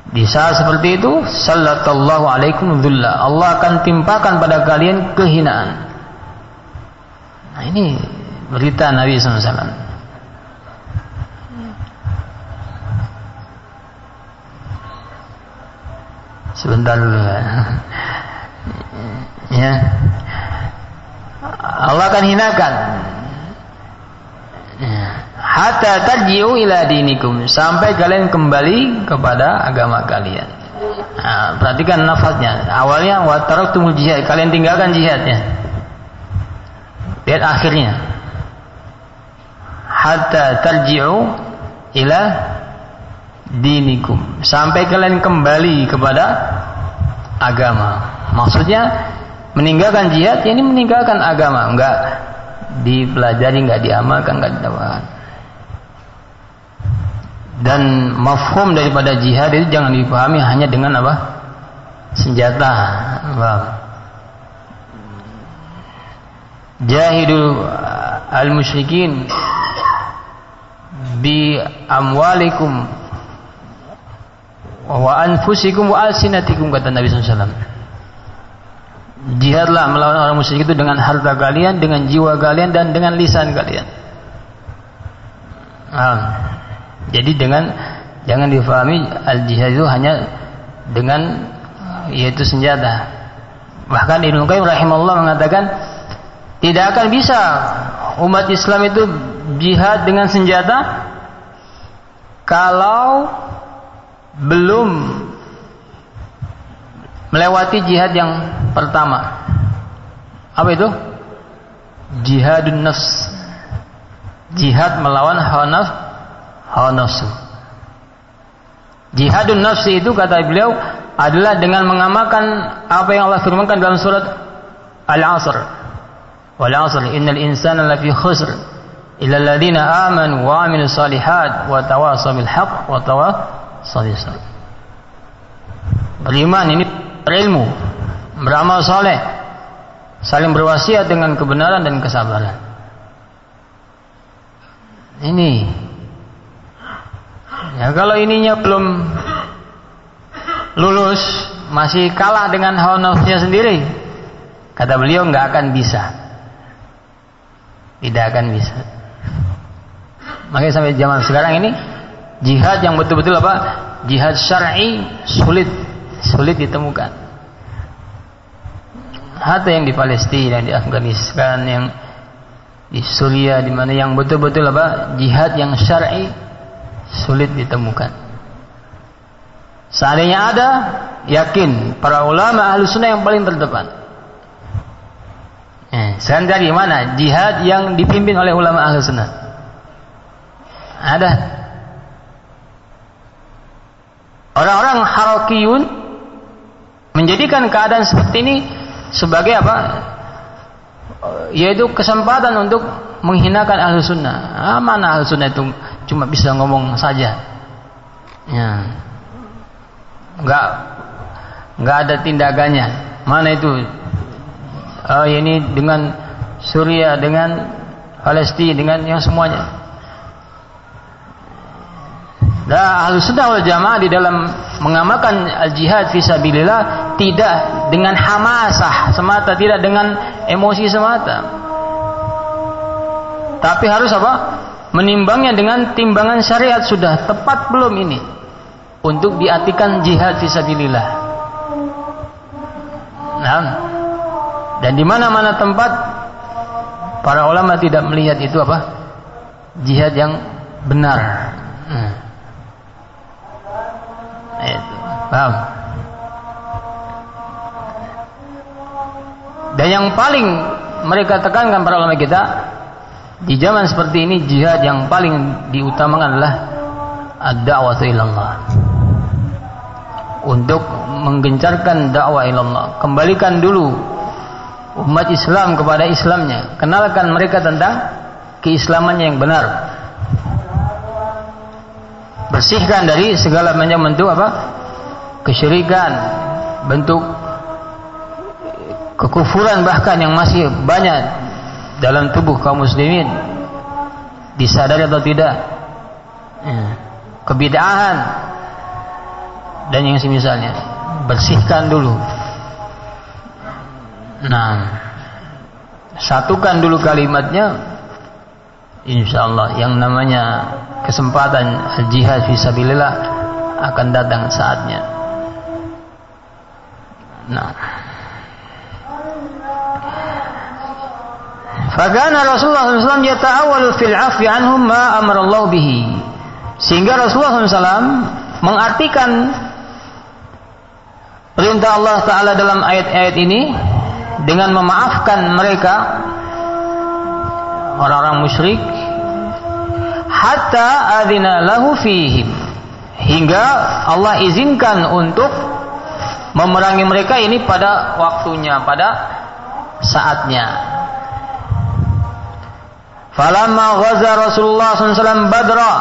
Di saat seperti itu, sallallahu alaikum Allah akan timpakan pada kalian kehinaan. Nah ini berita Nabi SAW. Sebentar dulu ya. Allah akan hinakan. Ya. Hatta tarji'u ila dinikum sampai kalian kembali kepada agama kalian. Nah, perhatikan nafasnya. Awalnya wa taraktumul jihad, kalian tinggalkan jihadnya. Lihat akhirnya. Hatta tarji'u ila dinikum. Sampai kalian kembali kepada agama. Maksudnya meninggalkan jihad ya ini meninggalkan agama, enggak dipelajari, enggak diamalkan, enggak didapat. Dan mafhum daripada jihad itu jangan dipahami hanya dengan apa? Senjata. Jahidu al-musyrikin bi amwalikum wa anfusikum wa alsinatikum kata Nabi SAW jihadlah melawan orang musyrik itu dengan harta kalian dengan jiwa kalian dan dengan lisan kalian. Nah, jadi dengan jangan difahami al jihad itu hanya dengan yaitu senjata. Bahkan Ibnu Qayyim rahimahullah mengatakan tidak akan bisa umat Islam itu jihad dengan senjata kalau belum melewati jihad yang pertama. Apa itu? Jihadun nafs. Jihad melawan hawa nafs, hawa nafsu. Jihadun nafsi itu kata beliau adalah dengan mengamalkan apa yang Allah firmankan dalam surat Al-Asr. Illa alladziina amanu wa 'amilus salihat wa tawassaw bil haqq wa tawassaw bis sabr. Beriman ini berilmu, beramal soleh, saling berwasiat dengan kebenaran dan kesabaran. Ini. Ya kalau ininya belum lulus, masih kalah dengan hawa nafsunya sendiri, kata beliau nggak akan bisa. Tidak akan bisa. Makanya sampai zaman sekarang ini jihad yang betul-betul apa? Jihad syar'i sulit sulit ditemukan. Hatta yang di Palestina, di Afghanistan, yang di Suriah, di mana yang betul-betul apa jihad yang syar'i sulit ditemukan. Seandainya ada, yakin para ulama ahlu sunnah yang paling terdepan. Eh, dari mana jihad yang dipimpin oleh ulama ahlu sunnah? Ada. Orang-orang harakiyun menjadikan keadaan seperti ini sebagai apa? Yaitu kesempatan untuk menghinakan ahlu sunnah. Ah, mana ahlu sunnah itu cuma bisa ngomong saja. Ya. Enggak enggak ada tindakannya. Mana itu? Oh, ini dengan Suriah, dengan Palestina, dengan yang semuanya. Nah, ahlu sunnah wal jamaah di dalam mengamalkan al-jihad fisabilillah tidak dengan hamasah semata, tidak dengan emosi semata. Tapi harus apa? Menimbangnya dengan timbangan syariat sudah tepat belum ini untuk diartikan jihad fisabilillah. Nah, dan di mana-mana tempat para ulama tidak melihat itu apa? Jihad yang benar. Hmm. Itu. Paham? Dan yang paling mereka tekankan para ulama kita di zaman seperti ini jihad yang paling diutamakan adalah ad-da'watu ilallah. Untuk menggencarkan dakwah ilallah. Kembalikan dulu umat Islam kepada Islamnya. Kenalkan mereka tentang keislamannya yang benar. Bersihkan dari segala macam bentuk apa? Kesyirikan bentuk kekufuran bahkan yang masih banyak dalam tubuh kaum muslimin. Disadari atau tidak? Ya. kebidahan. Dan yang semisalnya. Bersihkan dulu nah satukan dulu kalimatnya Insya Allah yang namanya kesempatan jihad fisabilillah akan datang saatnya. Nah. Fagana Rasulullah SAW yata'awalu fil afi anhum ma Allah bihi. Sehingga Rasulullah SAW mengartikan perintah Allah Ta'ala dalam ayat-ayat ini dengan memaafkan mereka orang-orang musyrik hatta adina lahu fihim. Hingga Allah izinkan untuk memerangi mereka ini pada waktunya pada saatnya. Falamma ghaza Rasulullah SAW Badra.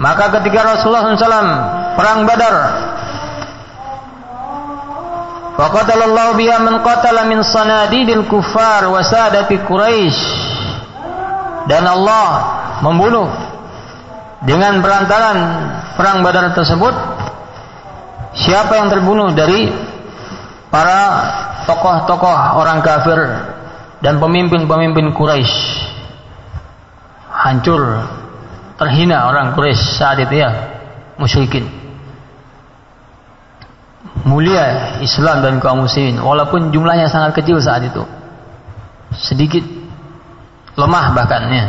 Maka ketika Rasulullah SAW perang Badar Faqatalallahu biha man qatala min kufar wa sadati. Dan Allah membunuh dengan berantaran perang Badar tersebut siapa yang terbunuh dari para tokoh-tokoh orang kafir dan pemimpin-pemimpin Quraisy. Hancur, terhina orang Quraisy saat itu ya, musyrikin mulia Islam dan kaum muslimin. Walaupun jumlahnya sangat kecil saat itu. Sedikit lemah bahkan ya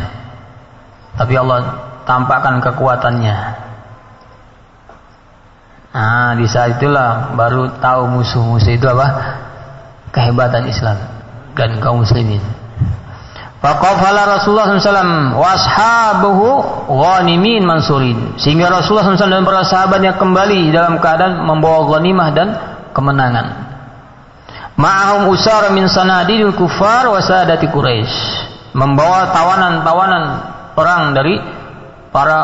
tapi Allah tampakkan kekuatannya. Nah di saat itulah baru tahu musuh-musuh itu apa? Kehebatan Islam dan kaum muslimin Faqafala Rasulullah SAW washabuhu ghanimin mansurin. Sehingga Rasulullah SAW dan para sahabatnya kembali dalam keadaan membawa ghanimah dan kemenangan. Ma'ahum usar min sanadidil kufar wa sadati Quraisy. Membawa tawanan-tawanan perang dari para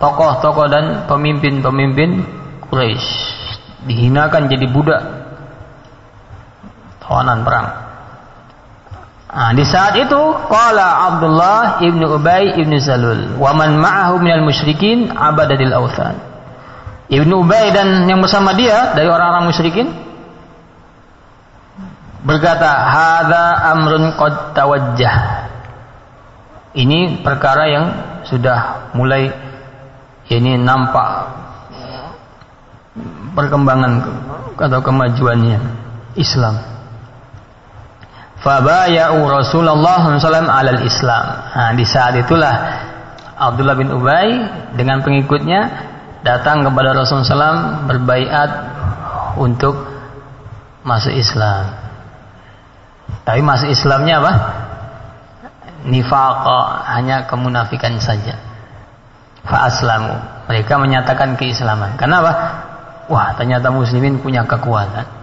tokoh-tokoh dan pemimpin-pemimpin Quraisy. Dihinakan jadi budak. Tawanan perang. Nah, di saat itu qala Abdullah ibnu Ubay ibnu Salul wa man ma'ahu minal musyrikin abadadil awthan. Ibnu Ubay dan yang bersama dia dari orang-orang musyrikin berkata, "Hadza amrun qad tawajjah." Ini perkara yang sudah mulai ini nampak perkembangan atau kemajuannya Islam. Fabaya'u Rasulullah SAW alal Islam. Nah, di saat itulah Abdullah bin Ubay dengan pengikutnya datang kepada Rasulullah SAW berbaiat untuk masuk Islam. Tapi masuk Islamnya apa? Nifaqa, hanya kemunafikan saja. Fa'aslamu. Mereka menyatakan keislaman. Kenapa? Wah, ternyata muslimin punya kekuatan.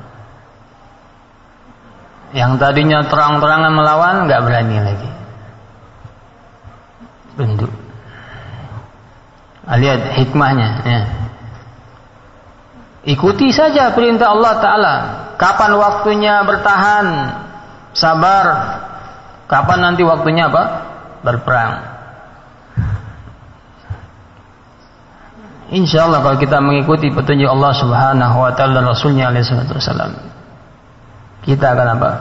Yang tadinya terang-terangan melawan nggak berani lagi. Bentuk. Ah, lihat hikmahnya. Ya. Ikuti saja perintah Allah Ta'ala. Kapan waktunya bertahan, sabar. Kapan nanti waktunya apa? Berperang. Insya Allah kalau kita mengikuti petunjuk Allah Subhanahu Wa Taala Rasulnya Alaihi Wasallam, kita akan apa?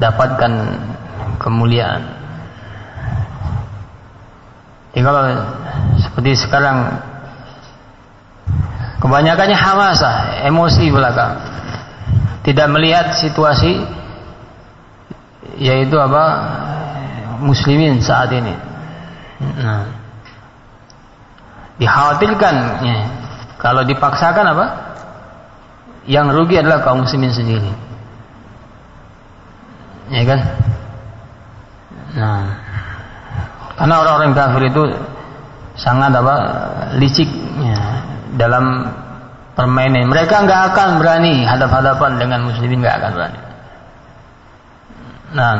Dapatkan kemuliaan. Jadi kalau seperti sekarang kebanyakannya hamasa, emosi belakang. Tidak melihat situasi yaitu apa? muslimin saat ini. Nah, dikhawatirkan ya, kalau dipaksakan apa? Yang rugi adalah kaum muslimin sendiri ya kan? Nah karena orang-orang kafir itu sangat apa licik ya, dalam permainan. Mereka nggak akan berani hadap-hadapan dengan muslimin nggak akan berani. Nah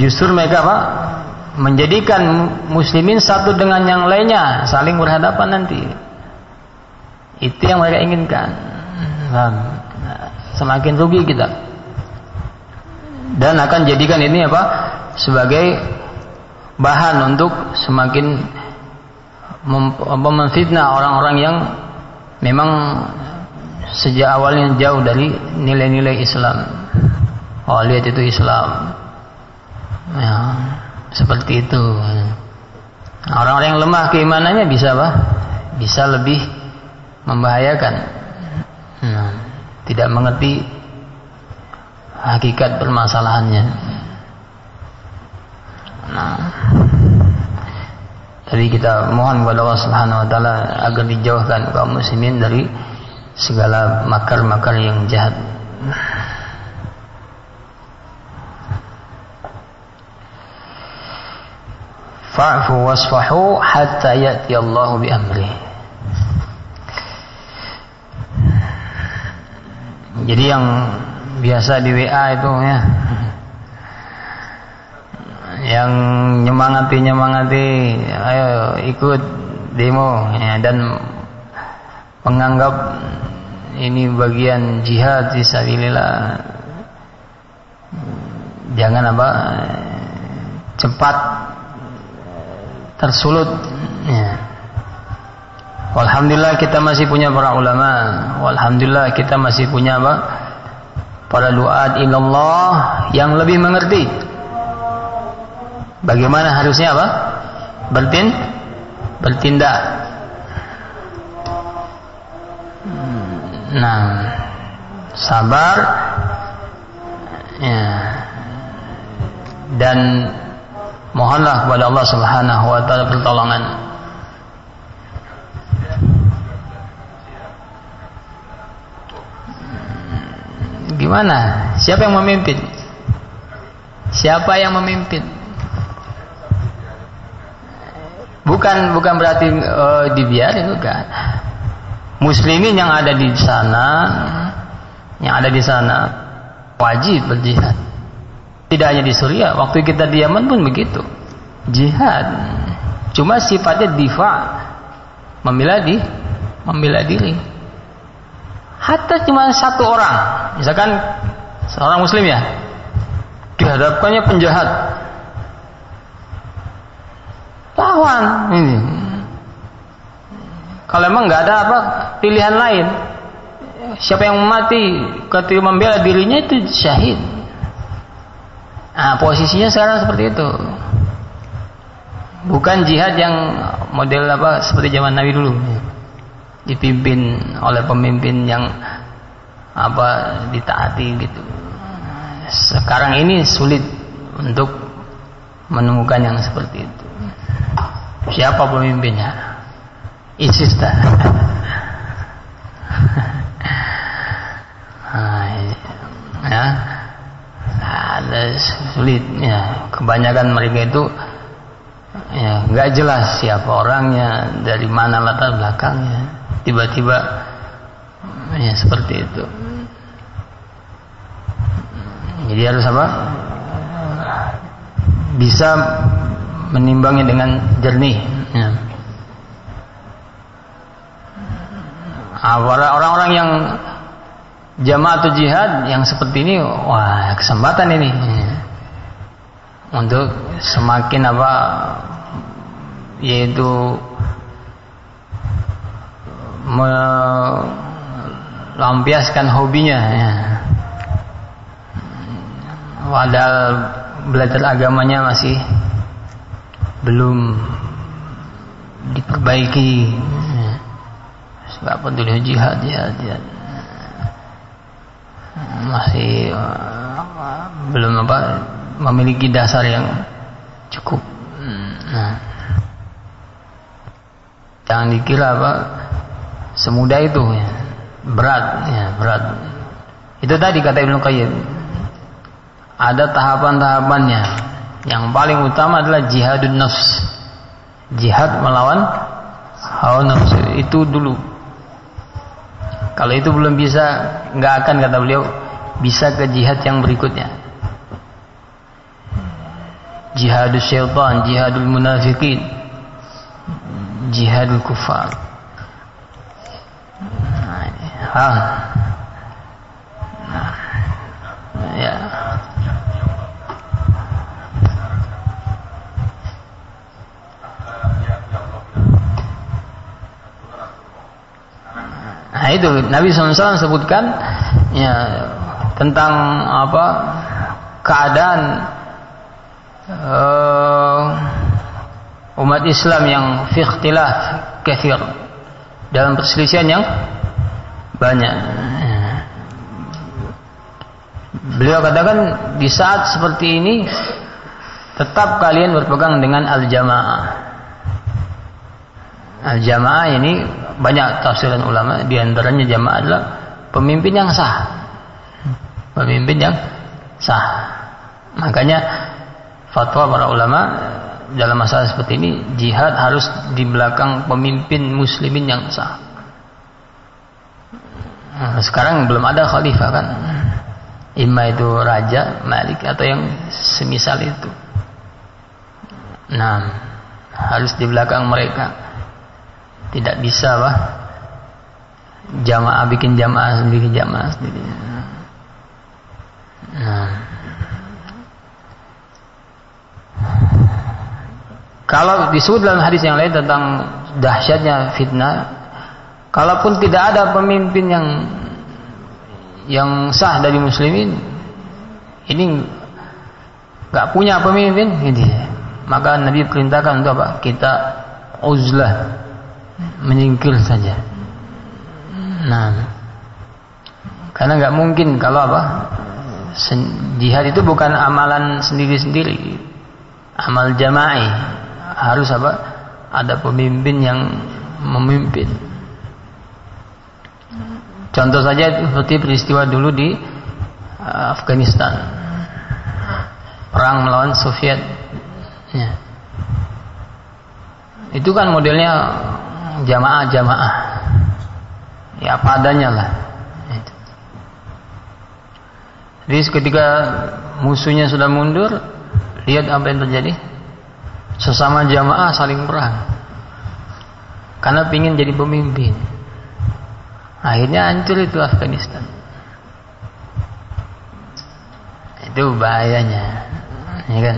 justru mereka apa menjadikan muslimin satu dengan yang lainnya saling berhadapan nanti. Itu yang mereka inginkan. Nah, semakin rugi kita dan akan jadikan ini apa sebagai bahan untuk semakin mem memfitnah orang-orang yang memang sejak awalnya jauh dari nilai-nilai Islam. Oh lihat itu Islam, ya seperti itu. Orang-orang yang lemah keimanannya bisa apa? Bisa lebih membahayakan. Nah, tidak mengerti hakikat permasalahannya. Nah, jadi kita mohon kepada Allah Subhanahu wa taala agar dijauhkan kaum muslimin dari segala makar-makar yang jahat. Fa'fu wasfahu hatta ya'ti Allahu bi amri. Jadi yang biasa di WA itu ya. Yang nyemangati nyemangati ayo ikut demo ya, dan menganggap ini bagian jihad fisabilillah jangan apa cepat tersulut ya. Alhamdulillah kita masih punya para ulama. Alhamdulillah kita masih punya apa para duat ilallah yang lebih mengerti. Bagaimana harusnya apa? Bertin bertindak. Nah sabar. Ya. Dan mohonlah kepada Allah Subhanahu wa taala pertolongan gimana? Siapa yang memimpin? Siapa yang memimpin? Bukan bukan berarti uh, dibiarin bukan. Muslimin yang ada di sana yang ada di sana wajib berjihad. Tidak hanya di Suriah waktu kita di Yaman pun begitu. Jihad. Cuma sifatnya diva membela di membela diri hatta cuma satu orang. Misalkan seorang muslim ya. Dihadapkannya penjahat. Lawan. Ini. Kalau emang nggak ada apa pilihan lain. Siapa yang mati ketika membela dirinya itu syahid. Nah posisinya sekarang seperti itu. Bukan jihad yang model apa seperti zaman Nabi dulu dipimpin oleh pemimpin yang apa ditaati gitu. Sekarang ini sulit untuk menemukan yang seperti itu. Siapa pemimpinnya? ISIS dah. Nah, ya. Ada sulit ya kebanyakan mereka itu ya nggak jelas siapa orangnya dari mana latar belakangnya tiba-tiba ya seperti itu jadi harus apa bisa menimbangnya dengan jernih ya. orang-orang yang jamaah atau jihad yang seperti ini wah kesempatan ini ya. untuk semakin apa yaitu melampiaskan hobinya ya. Padahal belajar agamanya masih belum diperbaiki. Ya. Sebab peduli jihad, jihad, jihad. Masih belum apa memiliki dasar yang cukup. Nah, jangan dikira apa semudah itu ya. berat ya berat. Itu tadi kata Ibnu Qayyim. Ada tahapan-tahapannya. Yang paling utama adalah jihadun nafs. Jihad melawan hawa nafsu itu dulu. Kalau itu belum bisa nggak akan kata beliau bisa ke jihad yang berikutnya. Jihadul syaitan jihadul munafikin jihadul kufar ah. Nah, ya. Nah itu Nabi SAW sebutkan ya tentang apa keadaan uh, umat Islam yang fi ikhtilaf kafir. Dalam perselisihan yang banyak. Beliau katakan di saat seperti ini tetap kalian berpegang dengan al-jamaah. Al-jamaah ini banyak tafsiran ulama di antaranya jamaah adalah pemimpin yang sah. Pemimpin yang sah. Makanya fatwa para ulama dalam masalah seperti ini jihad harus di belakang pemimpin muslimin yang sah. Nah, sekarang belum ada khalifah kan. Imma itu raja, malik atau yang semisal itu. Nah, harus di belakang mereka. Tidak bisa lah jamaah bikin jamaah sendiri jamaah sendiri. Nah. Kalau disebut dalam hadis yang lain tentang dahsyatnya fitnah, kalaupun tidak ada pemimpin yang yang sah dari muslimin, ini nggak punya pemimpin, gitu. Maka Nabi perintahkan untuk apa? Kita uzlah, menyingkir saja. Nah, karena nggak mungkin kalau apa? Jihad itu bukan amalan sendiri-sendiri, amal jama'i harus apa? Ada pemimpin yang memimpin. Contoh saja seperti peristiwa dulu di uh, Afghanistan. Perang melawan Soviet. Ya. Itu kan modelnya jamaah-jamaah. Ya padanya lah. Jadi ketika musuhnya sudah mundur, lihat apa yang terjadi sesama jamaah saling perang karena ingin jadi pemimpin akhirnya hancur itu Afghanistan itu bahayanya ya kan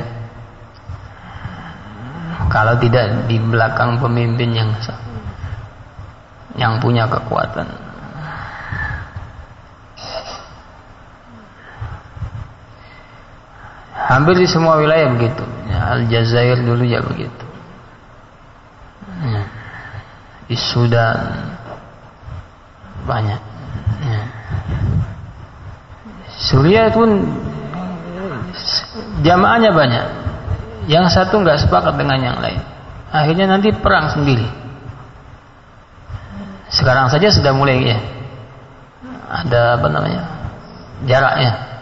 kalau tidak di belakang pemimpin yang yang punya kekuatan Hampir di semua wilayah begitu. Ya, Aljazair dulu ya begitu. Ya. Di Sudan banyak. Ya. Suriah pun jamaahnya banyak. Yang satu nggak sepakat dengan yang lain. Akhirnya nanti perang sendiri. Sekarang saja sudah mulai ya. Ada apa namanya? Jaraknya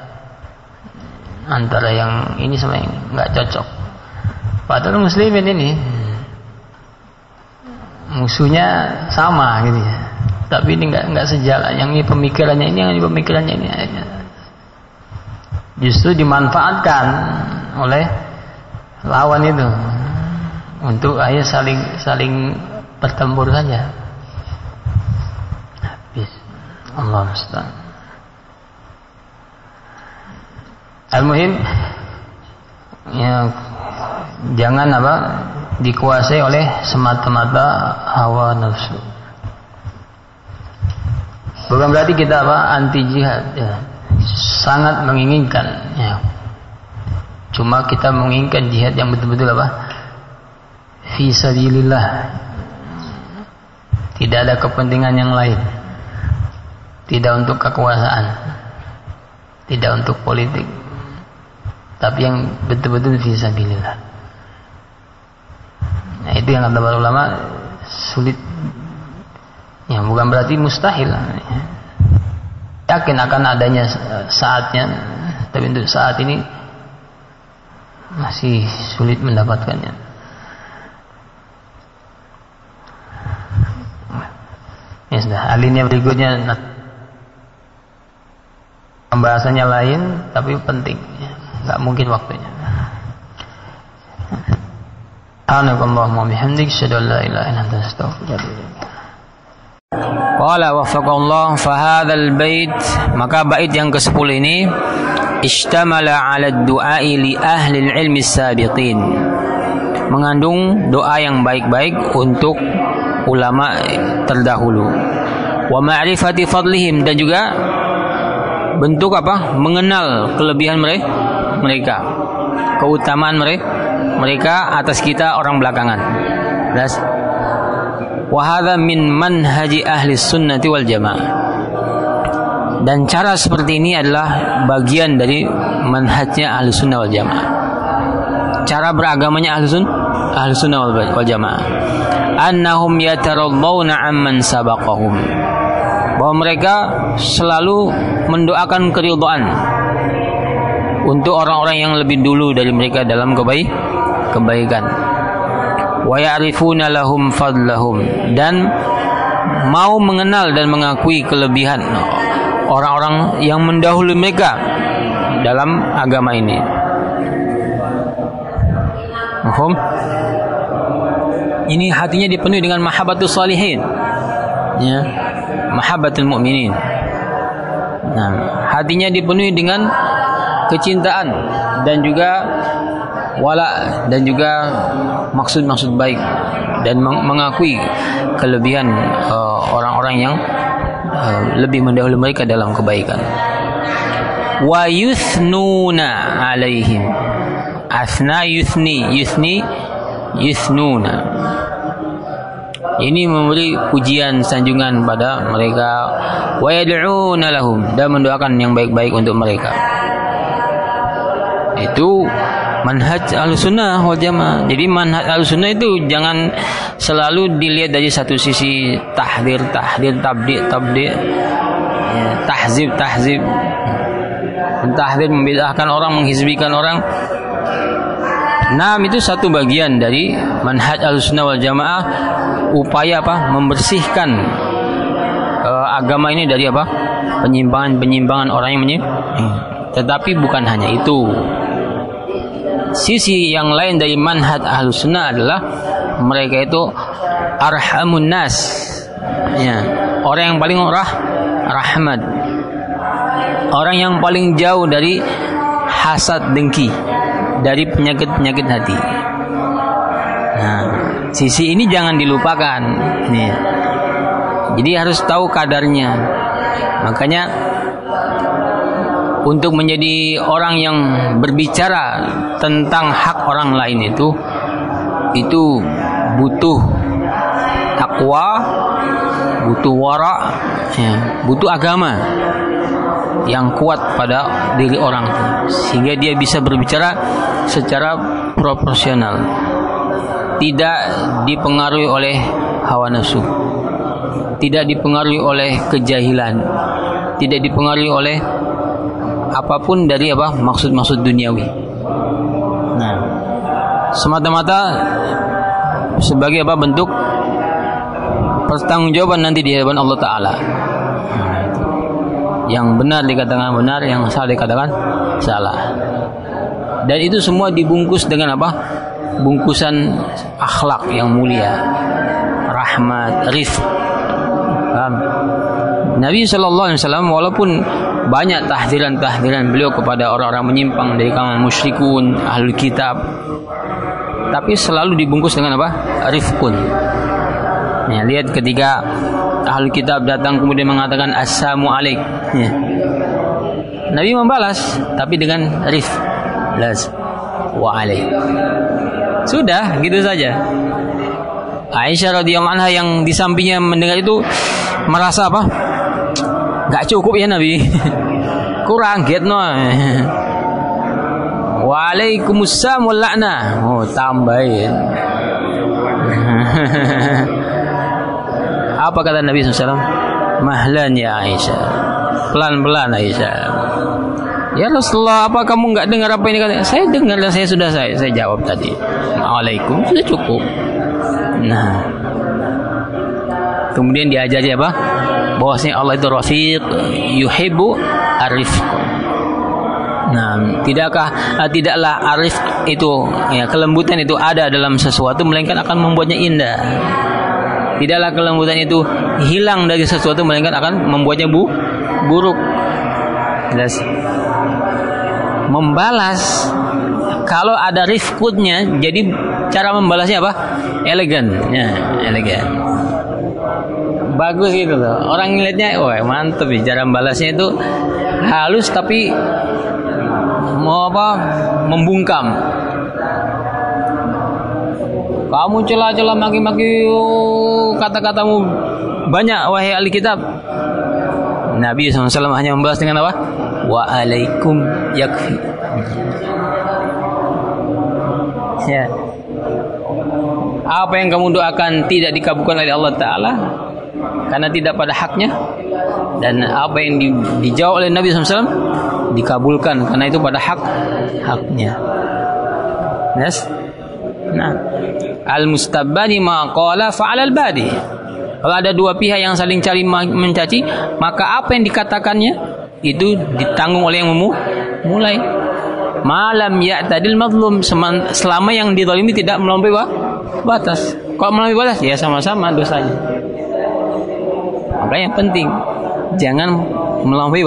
antara yang ini sama yang nggak cocok. Padahal muslimin ini musuhnya sama gitu ya. Tapi ini nggak nggak sejalan. Yang ini pemikirannya ini, yang ini pemikirannya ini. Justru dimanfaatkan oleh lawan itu untuk ayah saling saling bertempur saja. Habis. Allah mustahil. Al-muhim ya jangan apa dikuasai oleh semata-mata hawa nafsu. Bukan berarti kita apa anti jihad ya. Sangat menginginkan ya. Cuma kita menginginkan jihad yang betul-betul apa? Fi sabilillah. Tidak ada kepentingan yang lain. Tidak untuk kekuasaan. Tidak untuk politik tapi yang betul-betul fisabilillah. Nah, itu yang kata para ulama sulit. Ya, bukan berarti mustahil. Yakin akan adanya saatnya, tapi untuk saat ini masih sulit mendapatkannya. Ya sudah, alinea berikutnya pembahasannya lain tapi penting. Nggak mungkin waktunya Subhanakallahumma bihamdik asyhadu an la ilaha illa anta astaghfiruka wa atubu Qala waffaqallah fa hadzal bait. Maka bait yang ke-10 ini istamala 'ala du'ai li ahli ilmi sabiqin. Mengandung doa yang baik-baik untuk ulama terdahulu. Wa ma'rifati fadlihim dan juga bentuk apa? Mengenal kelebihan mereka mereka. Keutamaan mereka mereka atas kita orang belakangan wahada min manhaji ahli sunnati wal jamaah. Dan cara seperti ini adalah bagian dari manhajnya ahli sunnah wal jamaah. Cara beragamanya ahli sunnah ahli sunnah wal jamaah. Annahum yatarallawna amman sabaqahum. Bahwa mereka selalu mendoakan keridhaan untuk orang-orang yang lebih dulu dari mereka dalam kebaik kebaikan wa ya'rifuna lahum fadlahum dan mau mengenal dan mengakui kelebihan orang-orang yang mendahului mereka dalam agama ini. Mahum? Ini hatinya dipenuhi dengan mahabbatus salihin. Ya. Mahabbatul mu'minin. Nah, hatinya dipenuhi dengan kecintaan dan juga wala dan juga maksud-maksud baik dan mengakui kelebihan uh, orang-orang uh, yang uh, lebih mendahului mereka dalam kebaikan. Wa yuthnuna alaihim. Asna yuthni, yuthni yuthnuna. Ini memberi pujian sanjungan pada mereka wa yad'una lahum dan mendoakan yang baik-baik untuk mereka. Itu manhaj al-sunnah wal jamaah. Jadi manhaj al-sunnah itu jangan selalu dilihat dari satu sisi tahdir, tahdir, tabdi, tabdi, ya, tahzib, tahzib. Tahdir membedahkan orang, menghizbikan orang. Nah, itu satu bagian dari manhaj al-sunnah wal jamaah upaya apa? Membersihkan uh, agama ini dari apa? Penyimpangan-penyimpangan orang yang menyimpang. Tetapi bukan hanya itu sisi yang lain dari manhaj ahlus sunnah adalah mereka itu arhamun nas. Ya. Orang yang paling rah rahmat. Orang yang paling jauh dari hasad dengki. Dari penyakit-penyakit hati. Nah sisi ini jangan dilupakan. Ini. Jadi harus tahu kadarnya. Makanya untuk menjadi orang yang berbicara tentang hak orang lain itu itu butuh takwa, butuh wara, ya, butuh agama yang kuat pada diri orang itu sehingga dia bisa berbicara secara proporsional tidak dipengaruhi oleh hawa nafsu tidak dipengaruhi oleh kejahilan tidak dipengaruhi oleh apa pun dari apa maksud-maksud duniawi. Nah, semata-mata sebagai apa bentuk pertanggungjawaban nanti di hadapan Allah Taala. Yang benar dikatakan benar, yang salah dikatakan salah. Dan itu semua dibungkus dengan apa? Bungkusan akhlak yang mulia, rahmat, rifq. Nabi Shallallahu Alaihi Wasallam walaupun banyak tahdiran-tahdiran beliau kepada orang-orang menyimpang dari kalangan musyrikun, ahlul kitab. Tapi selalu dibungkus dengan apa? Rifkun. Ya, lihat ketika ahlul kitab datang kemudian mengatakan assalamu alaik. Ya. Nabi membalas tapi dengan rif las wa alaik. Sudah, gitu saja. Aisyah radhiyallahu anha yang di sampingnya mendengar itu merasa apa? Gak cukup ya Nabi. Kurang no. Waalaikumsalam la'na. Oh, tambahin. Apa kata Nabi SAW? Mahlan ya Aisyah. Pelan-pelan Aisyah. Ya Rasulullah, apa kamu nggak dengar apa ini? Saya dengar dan saya sudah saya saya jawab tadi. Waalaikum sudah cukup. Nah, kemudian diajari apa? Bahwasanya Allah itu rafiq yuhibbu arif Nah, tidakkah uh, tidaklah arif itu ya kelembutan itu ada dalam sesuatu melainkan akan membuatnya indah. Tidaklah kelembutan itu hilang dari sesuatu melainkan akan membuatnya bu buruk. Jelas. Membalas kalau ada rifkutnya jadi cara membalasnya apa? Elegan, ya, elegan bagus gitu loh orang ngeliatnya wah mantep ya cara balasnya itu halus tapi mau apa membungkam kamu celah-celah maki-maki oh, kata-katamu banyak wahai ahli kitab Nabi SAW hanya membalas dengan apa? Waalaikum yakfi. Ya. Apa yang kamu doakan tidak dikabulkan oleh Allah Ta'ala karena tidak pada haknya dan apa yang di, dijawab oleh Nabi SAW dikabulkan karena itu pada hak haknya. Yes. Nah, al mustabani ma qala fa'al al badi. Kalau ada dua pihak yang saling cari mencaci, maka apa yang dikatakannya itu ditanggung oleh yang memulai. Malam ya tadil mazlum selama yang didolimi tidak melampaui batas. Kalau melampaui batas ya sama-sama dosanya. Maka yang penting jangan melampaui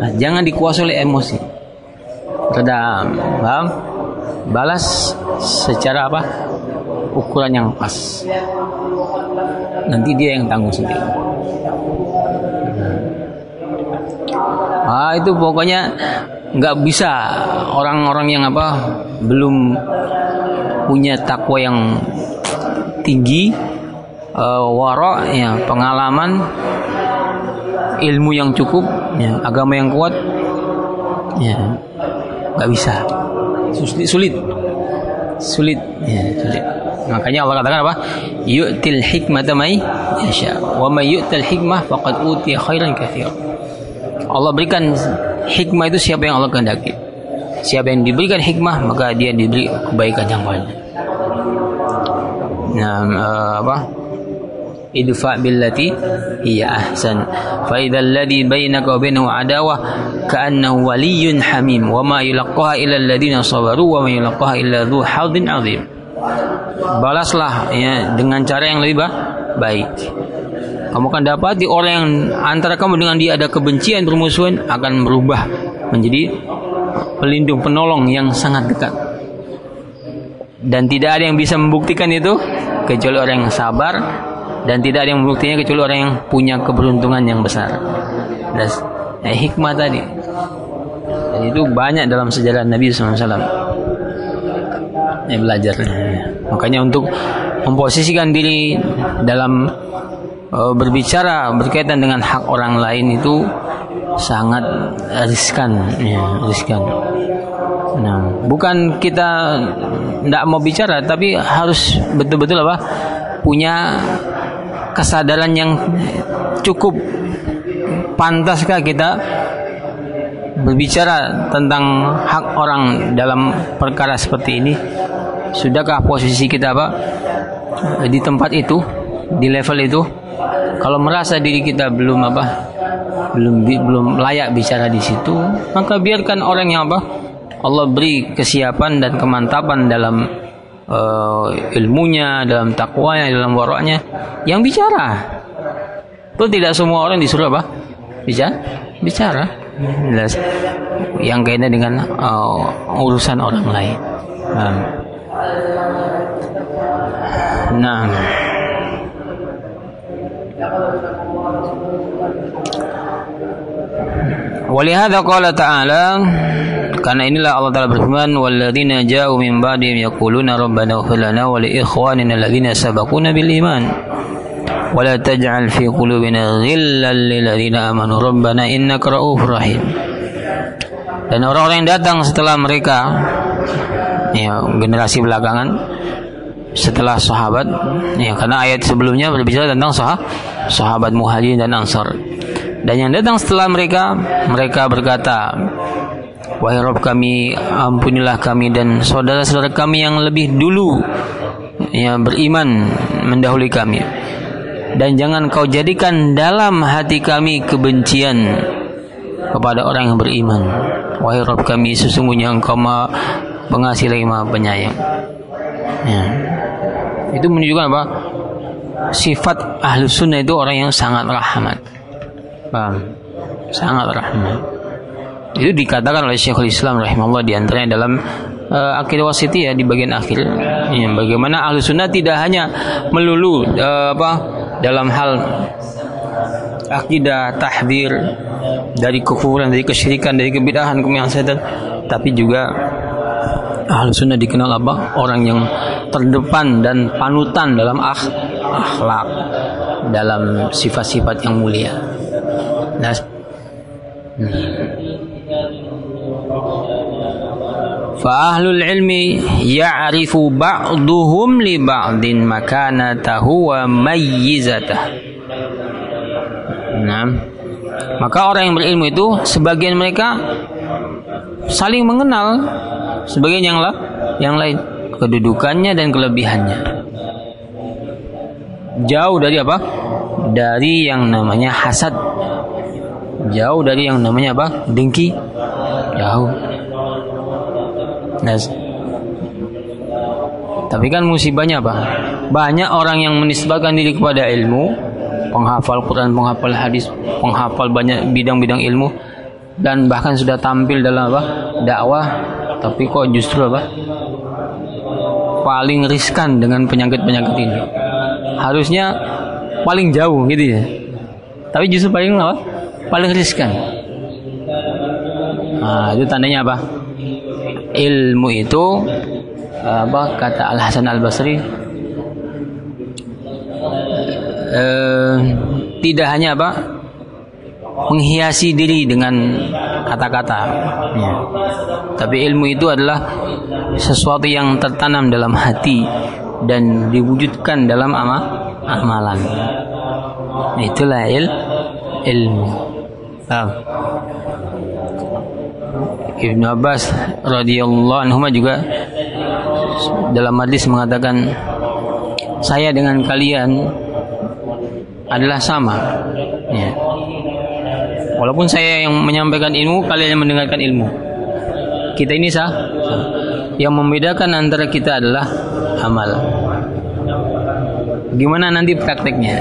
Nah, jangan dikuasai oleh emosi. Redam, paham? Balas secara apa? Ukuran yang pas. Nanti dia yang tanggung sendiri. Ah itu pokoknya nggak bisa orang-orang yang apa belum punya takwa yang tinggi uh, warok ya pengalaman ilmu yang cukup ya agama yang kuat ya nggak bisa sulit sulit sulit ya sulit makanya Allah katakan apa yu'til hikmata mai yasha wa may yu'tal hikmah faqad utiya khairan katsira Allah berikan hikmah itu siapa yang Allah kehendaki. Siapa yang diberikan hikmah maka dia diberi kebaikan yang banyak. Nah, uh, apa? Idfa billati hiya ahsan. Fa idzal ladzi bainaka wa bainahu adawah ka'annahu waliyyun hamim. Wa ma yulqaha illa alladhina sabaru wa ma yulqaha illa dzu hadzin azim. Balaslah ya dengan cara yang lebih baik. Kamu akan dapat di orang yang antara kamu dengan dia ada kebencian permusuhan akan berubah menjadi pelindung penolong yang sangat dekat. Dan tidak ada yang bisa membuktikan itu kecuali orang yang sabar dan tidak ada yang membuktinya kecuali orang yang punya keberuntungan yang besar. Dan eh, hikmah tadi. Dan itu banyak dalam sejarah Nabi SAW. Ya, belajar. Makanya untuk memposisikan diri dalam uh, berbicara berkaitan dengan hak orang lain itu sangat riskan ya riskan nah bukan kita tidak mau bicara tapi harus betul-betul apa punya kesadaran yang cukup pantaskah kita berbicara tentang hak orang dalam perkara seperti ini? Sudahkah posisi kita apa di tempat itu di level itu? Kalau merasa diri kita belum apa belum belum layak bicara di situ maka biarkan orang yang apa Allah beri kesiapan dan kemantapan dalam uh, ilmunya dalam takwanya dalam waraknya yang bicara. Itu tidak semua orang disuruh apa? Bicara. Bicara yang kaitannya dengan uh, urusan orang lain. Nah, nah. Walihada qala ta'ala karena inilah Allah Taala berfirman walladzina ja'u min ba'dihim yaquluna rabbana ighfir lana wa li ikhwanina alladzina sabaquna bil iman. Wa la taj'al fi qulubina ghillan lil ladzina amanu rabbana innaka ra'ufur rahim. Dan orang-orang yang datang setelah mereka ya generasi belakangan setelah sahabat ya karena ayat sebelumnya berbicara tentang sah sahabat muhajirin dan ansar. Dan yang datang setelah mereka mereka berkata wahai Rob kami ampunilah kami dan saudara-saudara kami yang lebih dulu yang beriman mendahului kami. Dan jangan kau jadikan dalam hati kami kebencian kepada orang yang beriman. Wahai Rob kami sesungguhnya engkau ma pengasih lagi maha penyayang. Ya. Itu menunjukkan apa? Sifat ahlu sunnah itu orang yang sangat rahmat. Paham? Sangat rahmat itu dikatakan oleh Syekhul Islam rahimahullah di antaranya dalam uh, akidah wasitiyah di bagian akhir ya, bagaimana ahlu sunnah tidak hanya melulu uh, apa dalam hal akidah tahdir dari kekufuran dari kesyirikan dari kebidahan kemaksiatan tapi juga ahlu sunnah dikenal apa orang yang terdepan dan panutan dalam akh, akhlak dalam sifat-sifat yang mulia. Nah, Fa'ahlul ilmi ya'rifu ba'duhum li ba'din makanatahu wa mayyizatah. Nah, maka orang yang berilmu itu sebagian mereka saling mengenal sebagai yang lah yang lain. Kedudukannya dan kelebihannya. Jauh dari apa? Dari yang namanya hasad. Jauh dari yang namanya apa? Dengki. Jauh nah, tapi kan musibahnya apa? Banyak orang yang menisbahkan diri kepada ilmu penghafal Quran penghafal hadis penghafal banyak bidang-bidang ilmu dan bahkan sudah tampil dalam apa? Dakwah. Tapi kok justru apa? Paling riskan dengan penyakit-penyakit ini. Harusnya paling jauh gitu ya. Tapi justru paling apa? Paling riskan. Nah itu tandanya apa ilmu itu apa kata Al Hasan Al Basri eh, tidak hanya apa? Menghiasi diri dengan kata-kata. Ya. tapi ilmu itu adalah sesuatu yang tertanam dalam hati dan diwujudkan dalam amal amalan. Itulah il ilmu. Ah. Ibnu Abbas radhiyallahu anhu juga dalam hadis mengatakan saya dengan kalian adalah sama. Ya. walaupun saya yang menyampaikan ilmu kalian yang mendengarkan ilmu. Kita ini sah. Yang membedakan antara kita adalah amal. Gimana nanti prakteknya?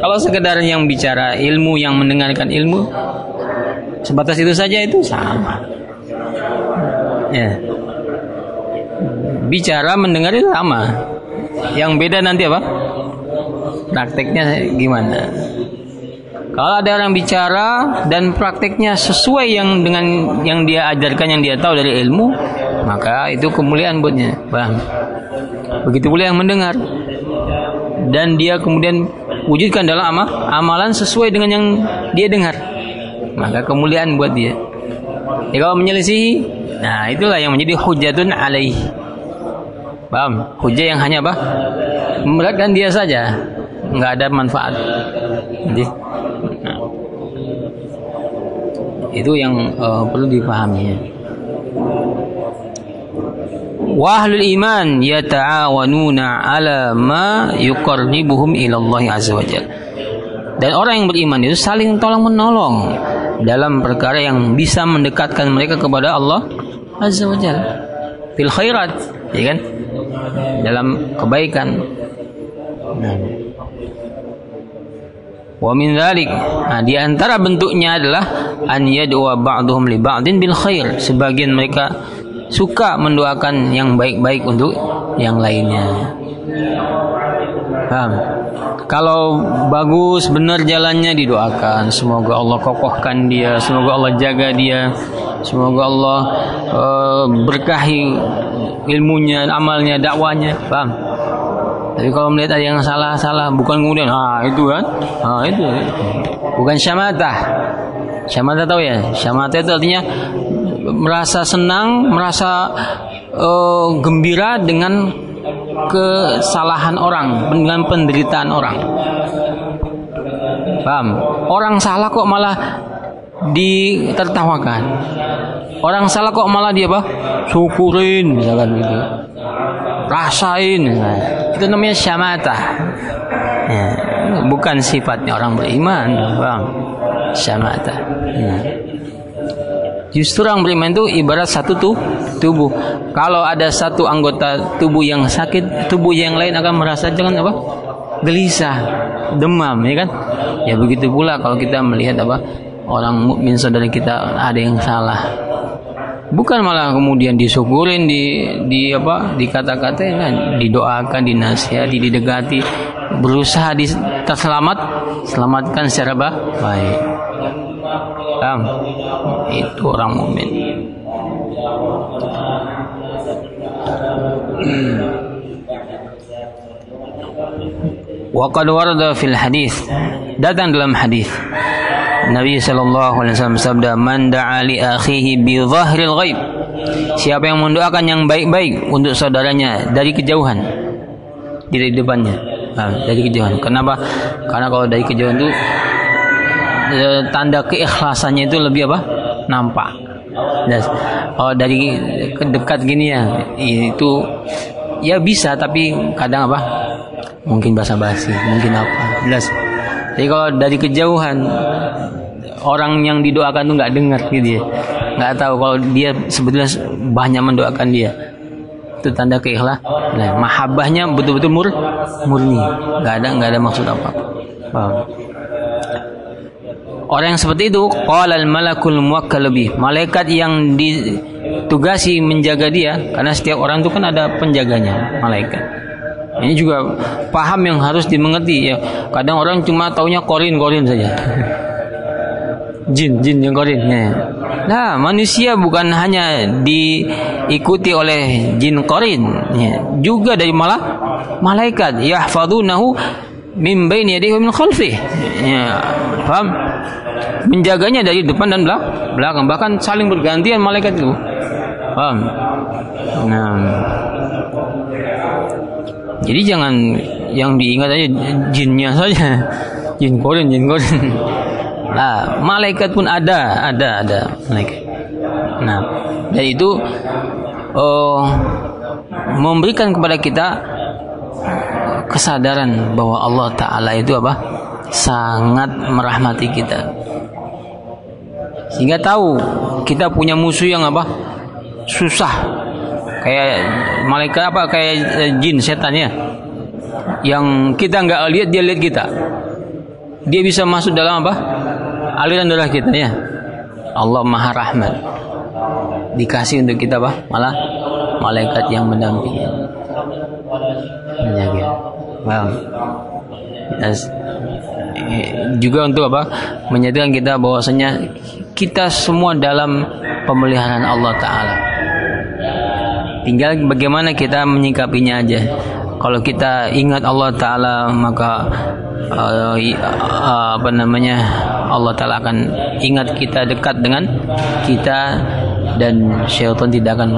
Kalau sekedar yang bicara ilmu yang mendengarkan ilmu sebatas itu saja itu sama. Ya. Bicara mendengar itu sama. Yang beda nanti apa? Prakteknya gimana? Kalau ada orang bicara dan prakteknya sesuai yang dengan yang dia ajarkan yang dia tahu dari ilmu maka itu kemuliaan buatnya. Bang begitu pula yang mendengar. Dan dia kemudian wujudkan dalam amal amalan sesuai dengan yang dia dengar maka kemuliaan buat dia. Ya kalau menyelisihi nah itulah yang menjadi hujatun alaih. Paham? Hujah yang hanya apa? Memberatkan dia saja. Nggak ada manfaat. Jadi nah, itu yang uh, perlu dipahami Wahlul iman yata'awanuna ala ma yuqarribuhum ila Allah azza wajalla. Dan orang yang beriman itu saling tolong menolong dalam perkara yang bisa mendekatkan mereka kepada Allah azza wajalla. Fil khairat, ya kan? Dalam kebaikan. Wa min dzalik, nah, di antara bentuknya adalah an yad'u ba'dhum li ba'din bil khair. Sebagian mereka suka mendoakan yang baik-baik untuk yang lainnya. Paham? Kalau bagus benar jalannya didoakan, semoga Allah kokohkan dia, semoga Allah jaga dia, semoga Allah uh, berkahi ilmunya, amalnya, dakwanya, paham? Tapi kalau melihat ada yang salah-salah, bukan kemudian ah itu kan, ah itu, bukan syamatah. Syamatah tahu ya? Syamatah itu artinya merasa senang, merasa uh, gembira dengan kesalahan orang, dengan penderitaan orang. Paham? Orang salah kok malah ditertawakan. Orang salah kok malah dia apa? Syukurin misalkan gitu. Rasain. Itu namanya syamata. Ya, bukan sifatnya orang beriman, Bang. Syamata. Ya. Justru orang beriman itu ibarat satu tuh tubuh. Kalau ada satu anggota tubuh yang sakit, tubuh yang lain akan merasa jangan apa? gelisah, demam, ya kan? Ya begitu pula kalau kita melihat apa? Orang mukmin saudara kita ada yang salah. Bukan malah kemudian disyukurin, di di apa? dikata-kata kan, didoakan, dinasihati, didekati, berusaha di terselamat, selamatkan secara baik. Paham? Itu orang mukmin. Wa qad warada fil hadis. Datang dalam hadis. Nabi sallallahu alaihi wasallam sabda man da'a li akhihi bi dhahril ghaib. Siapa yang mendoakan yang baik-baik untuk saudaranya dari kejauhan dari depannya. Nah, dari kejauhan. Kenapa? Karena kalau dari kejauhan itu tanda keikhlasannya itu lebih apa? Nampak Jelas. Oh dari dekat gini ya itu ya bisa tapi kadang apa? Mungkin basa basi, mungkin apa? Jelas. Jadi kalau dari kejauhan orang yang didoakan tuh nggak dengar gitu ya, nggak tahu kalau dia sebetulnya banyak mendoakan dia itu tanda keikhlas nah, mahabbahnya betul-betul mur murni nggak ada nggak ada maksud apa apa orang yang seperti itu qala al malakul muwakkal lebih malaikat yang ditugasi menjaga dia karena setiap orang itu kan ada penjaganya malaikat. Ini juga paham yang harus dimengerti ya. Kadang orang cuma taunya korin korin saja. Jin jin yang korin ya. Nah, manusia bukan hanya diikuti oleh jin korin, ya, juga dari malah malaikat. Yahfadunahu min baini yadihi min khalfi. Ya, paham? Menjaganya dari depan dan belakang, bahkan saling bergantian malaikat itu. Paham? Nah, jadi jangan yang diingat aja jinnya saja. Jin korin, jin korin. Nah, malaikat pun ada, ada, ada malaikat. Nah, dan itu oh, memberikan kepada kita kesadaran bahwa Allah Taala itu apa? Sangat merahmati kita. Sehingga tahu kita punya musuh yang apa? Susah. Kayak malaikat apa? Kayak eh, jin setan ya. Yang kita nggak lihat dia lihat kita. Dia bisa masuk dalam apa? aliran darah kita ya. Allah Maha Rahmat. Dikasih untuk kita apa? Malah malaikat yang mendampingi. Menjaga. Yes. Juga untuk apa? Menyatakan kita bahwasanya kita semua dalam pemeliharaan Allah Taala. Tinggal bagaimana kita menyikapinya aja. Kalau kita ingat Allah Taala maka uh, uh, apa namanya Allah Taala akan ingat kita dekat dengan kita dan syaitan tidak akan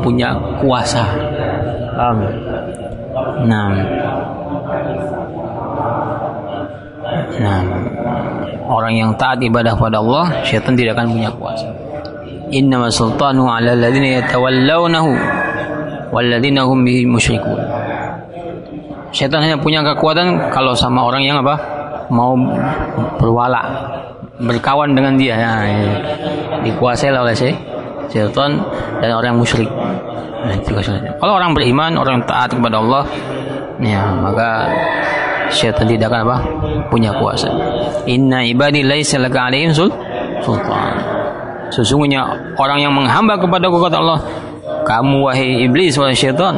punya kuasa. Um, nah, nah orang yang taat ibadah pada Allah, syaitan tidak akan punya kuasa. Inna sultanu ala alladhina yatawallawnahu walladzina hum bihi musyrikun. Setan hanya punya kekuatan kalau sama orang yang apa? Mau berwala, berkawan dengan dia. Ya, ya. Dikuasai oleh si setan dan orang musyrik. Nah, kalau orang beriman, orang taat kepada Allah, ya maka setan tidak akan apa? Punya kuasa. Inna ibadi laisa laka alaihim sultan. Sesungguhnya orang yang menghamba kepada kekuatan Allah, kamu wahai iblis wahai syaitan,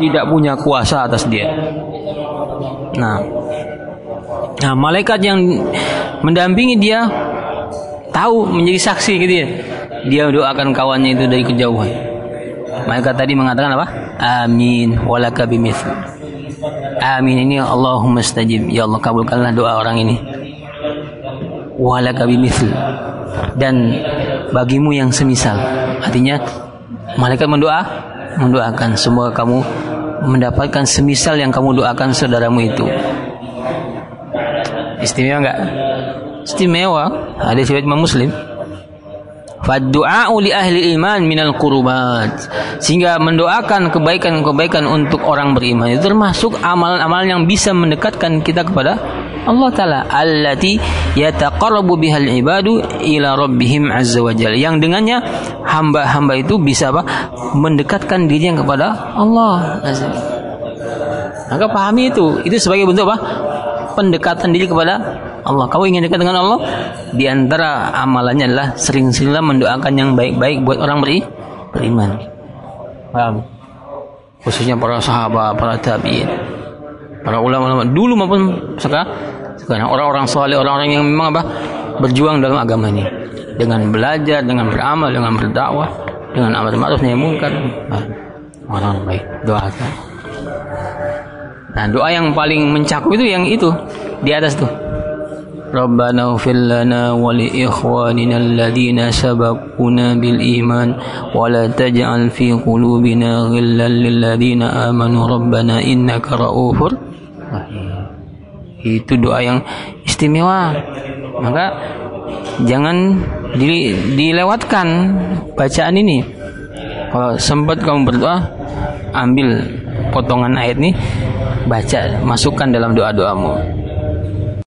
tidak punya kuasa atas dia. Nah, nah malaikat yang mendampingi dia tahu menjadi saksi gitu ya. Dia doakan kawannya itu dari kejauhan. Malaikat tadi mengatakan apa? Amin walaka. Amin ini Allahumma stajib. Ya Allah kabulkanlah doa orang ini. Walaka bimith. Dan bagimu yang semisal. Artinya malaikat mendoa mendoakan semoga kamu mendapatkan semisal yang kamu doakan saudaramu itu. Istimewa enggak? Istimewa. Ada riwayat Muslim. Fadu'a'u li ahli iman minal qurubat. Sehingga mendoakan kebaikan-kebaikan untuk orang beriman. Itu termasuk amalan-amalan yang bisa mendekatkan kita kepada Allah taala. Allati yataqarrabu bihal ibadu ila rabbihim azza wajalla yang dengannya hamba-hamba itu bisa apa? Mendekatkan dirinya kepada Allah maka pahami itu. Itu sebagai bentuk apa? Pendekatan diri kepada Allah. Kamu ingin dekat dengan Allah? Di antara amalannya adalah sering-seringlah mendoakan yang baik-baik buat orang beri beriman. Paham khususnya para sahabat para tabi'in para ulama-ulama. Dulu maupun sekarang orang-orang soleh orang-orang yang memang apa? Berjuang dalam agama ini. Dengan belajar dengan beramal dengan berdakwah dengan amal ma'ruf nahi munkar. Orang baik. Doakan nah doa yang paling mencakup itu yang itu. Di atas tuh ربنا اغفر لنا ولإخواننا الذين سبقونا بالإيمان ولا تجعل في قلوبنا غلا للذين آمنوا ربنا إنك رؤوف itu doa yang istimewa maka jangan di, dilewatkan bacaan ini. Kalau sempat kamu berdoa, ambil potongan ayat ini, baca, masukkan dalam doa-doamu.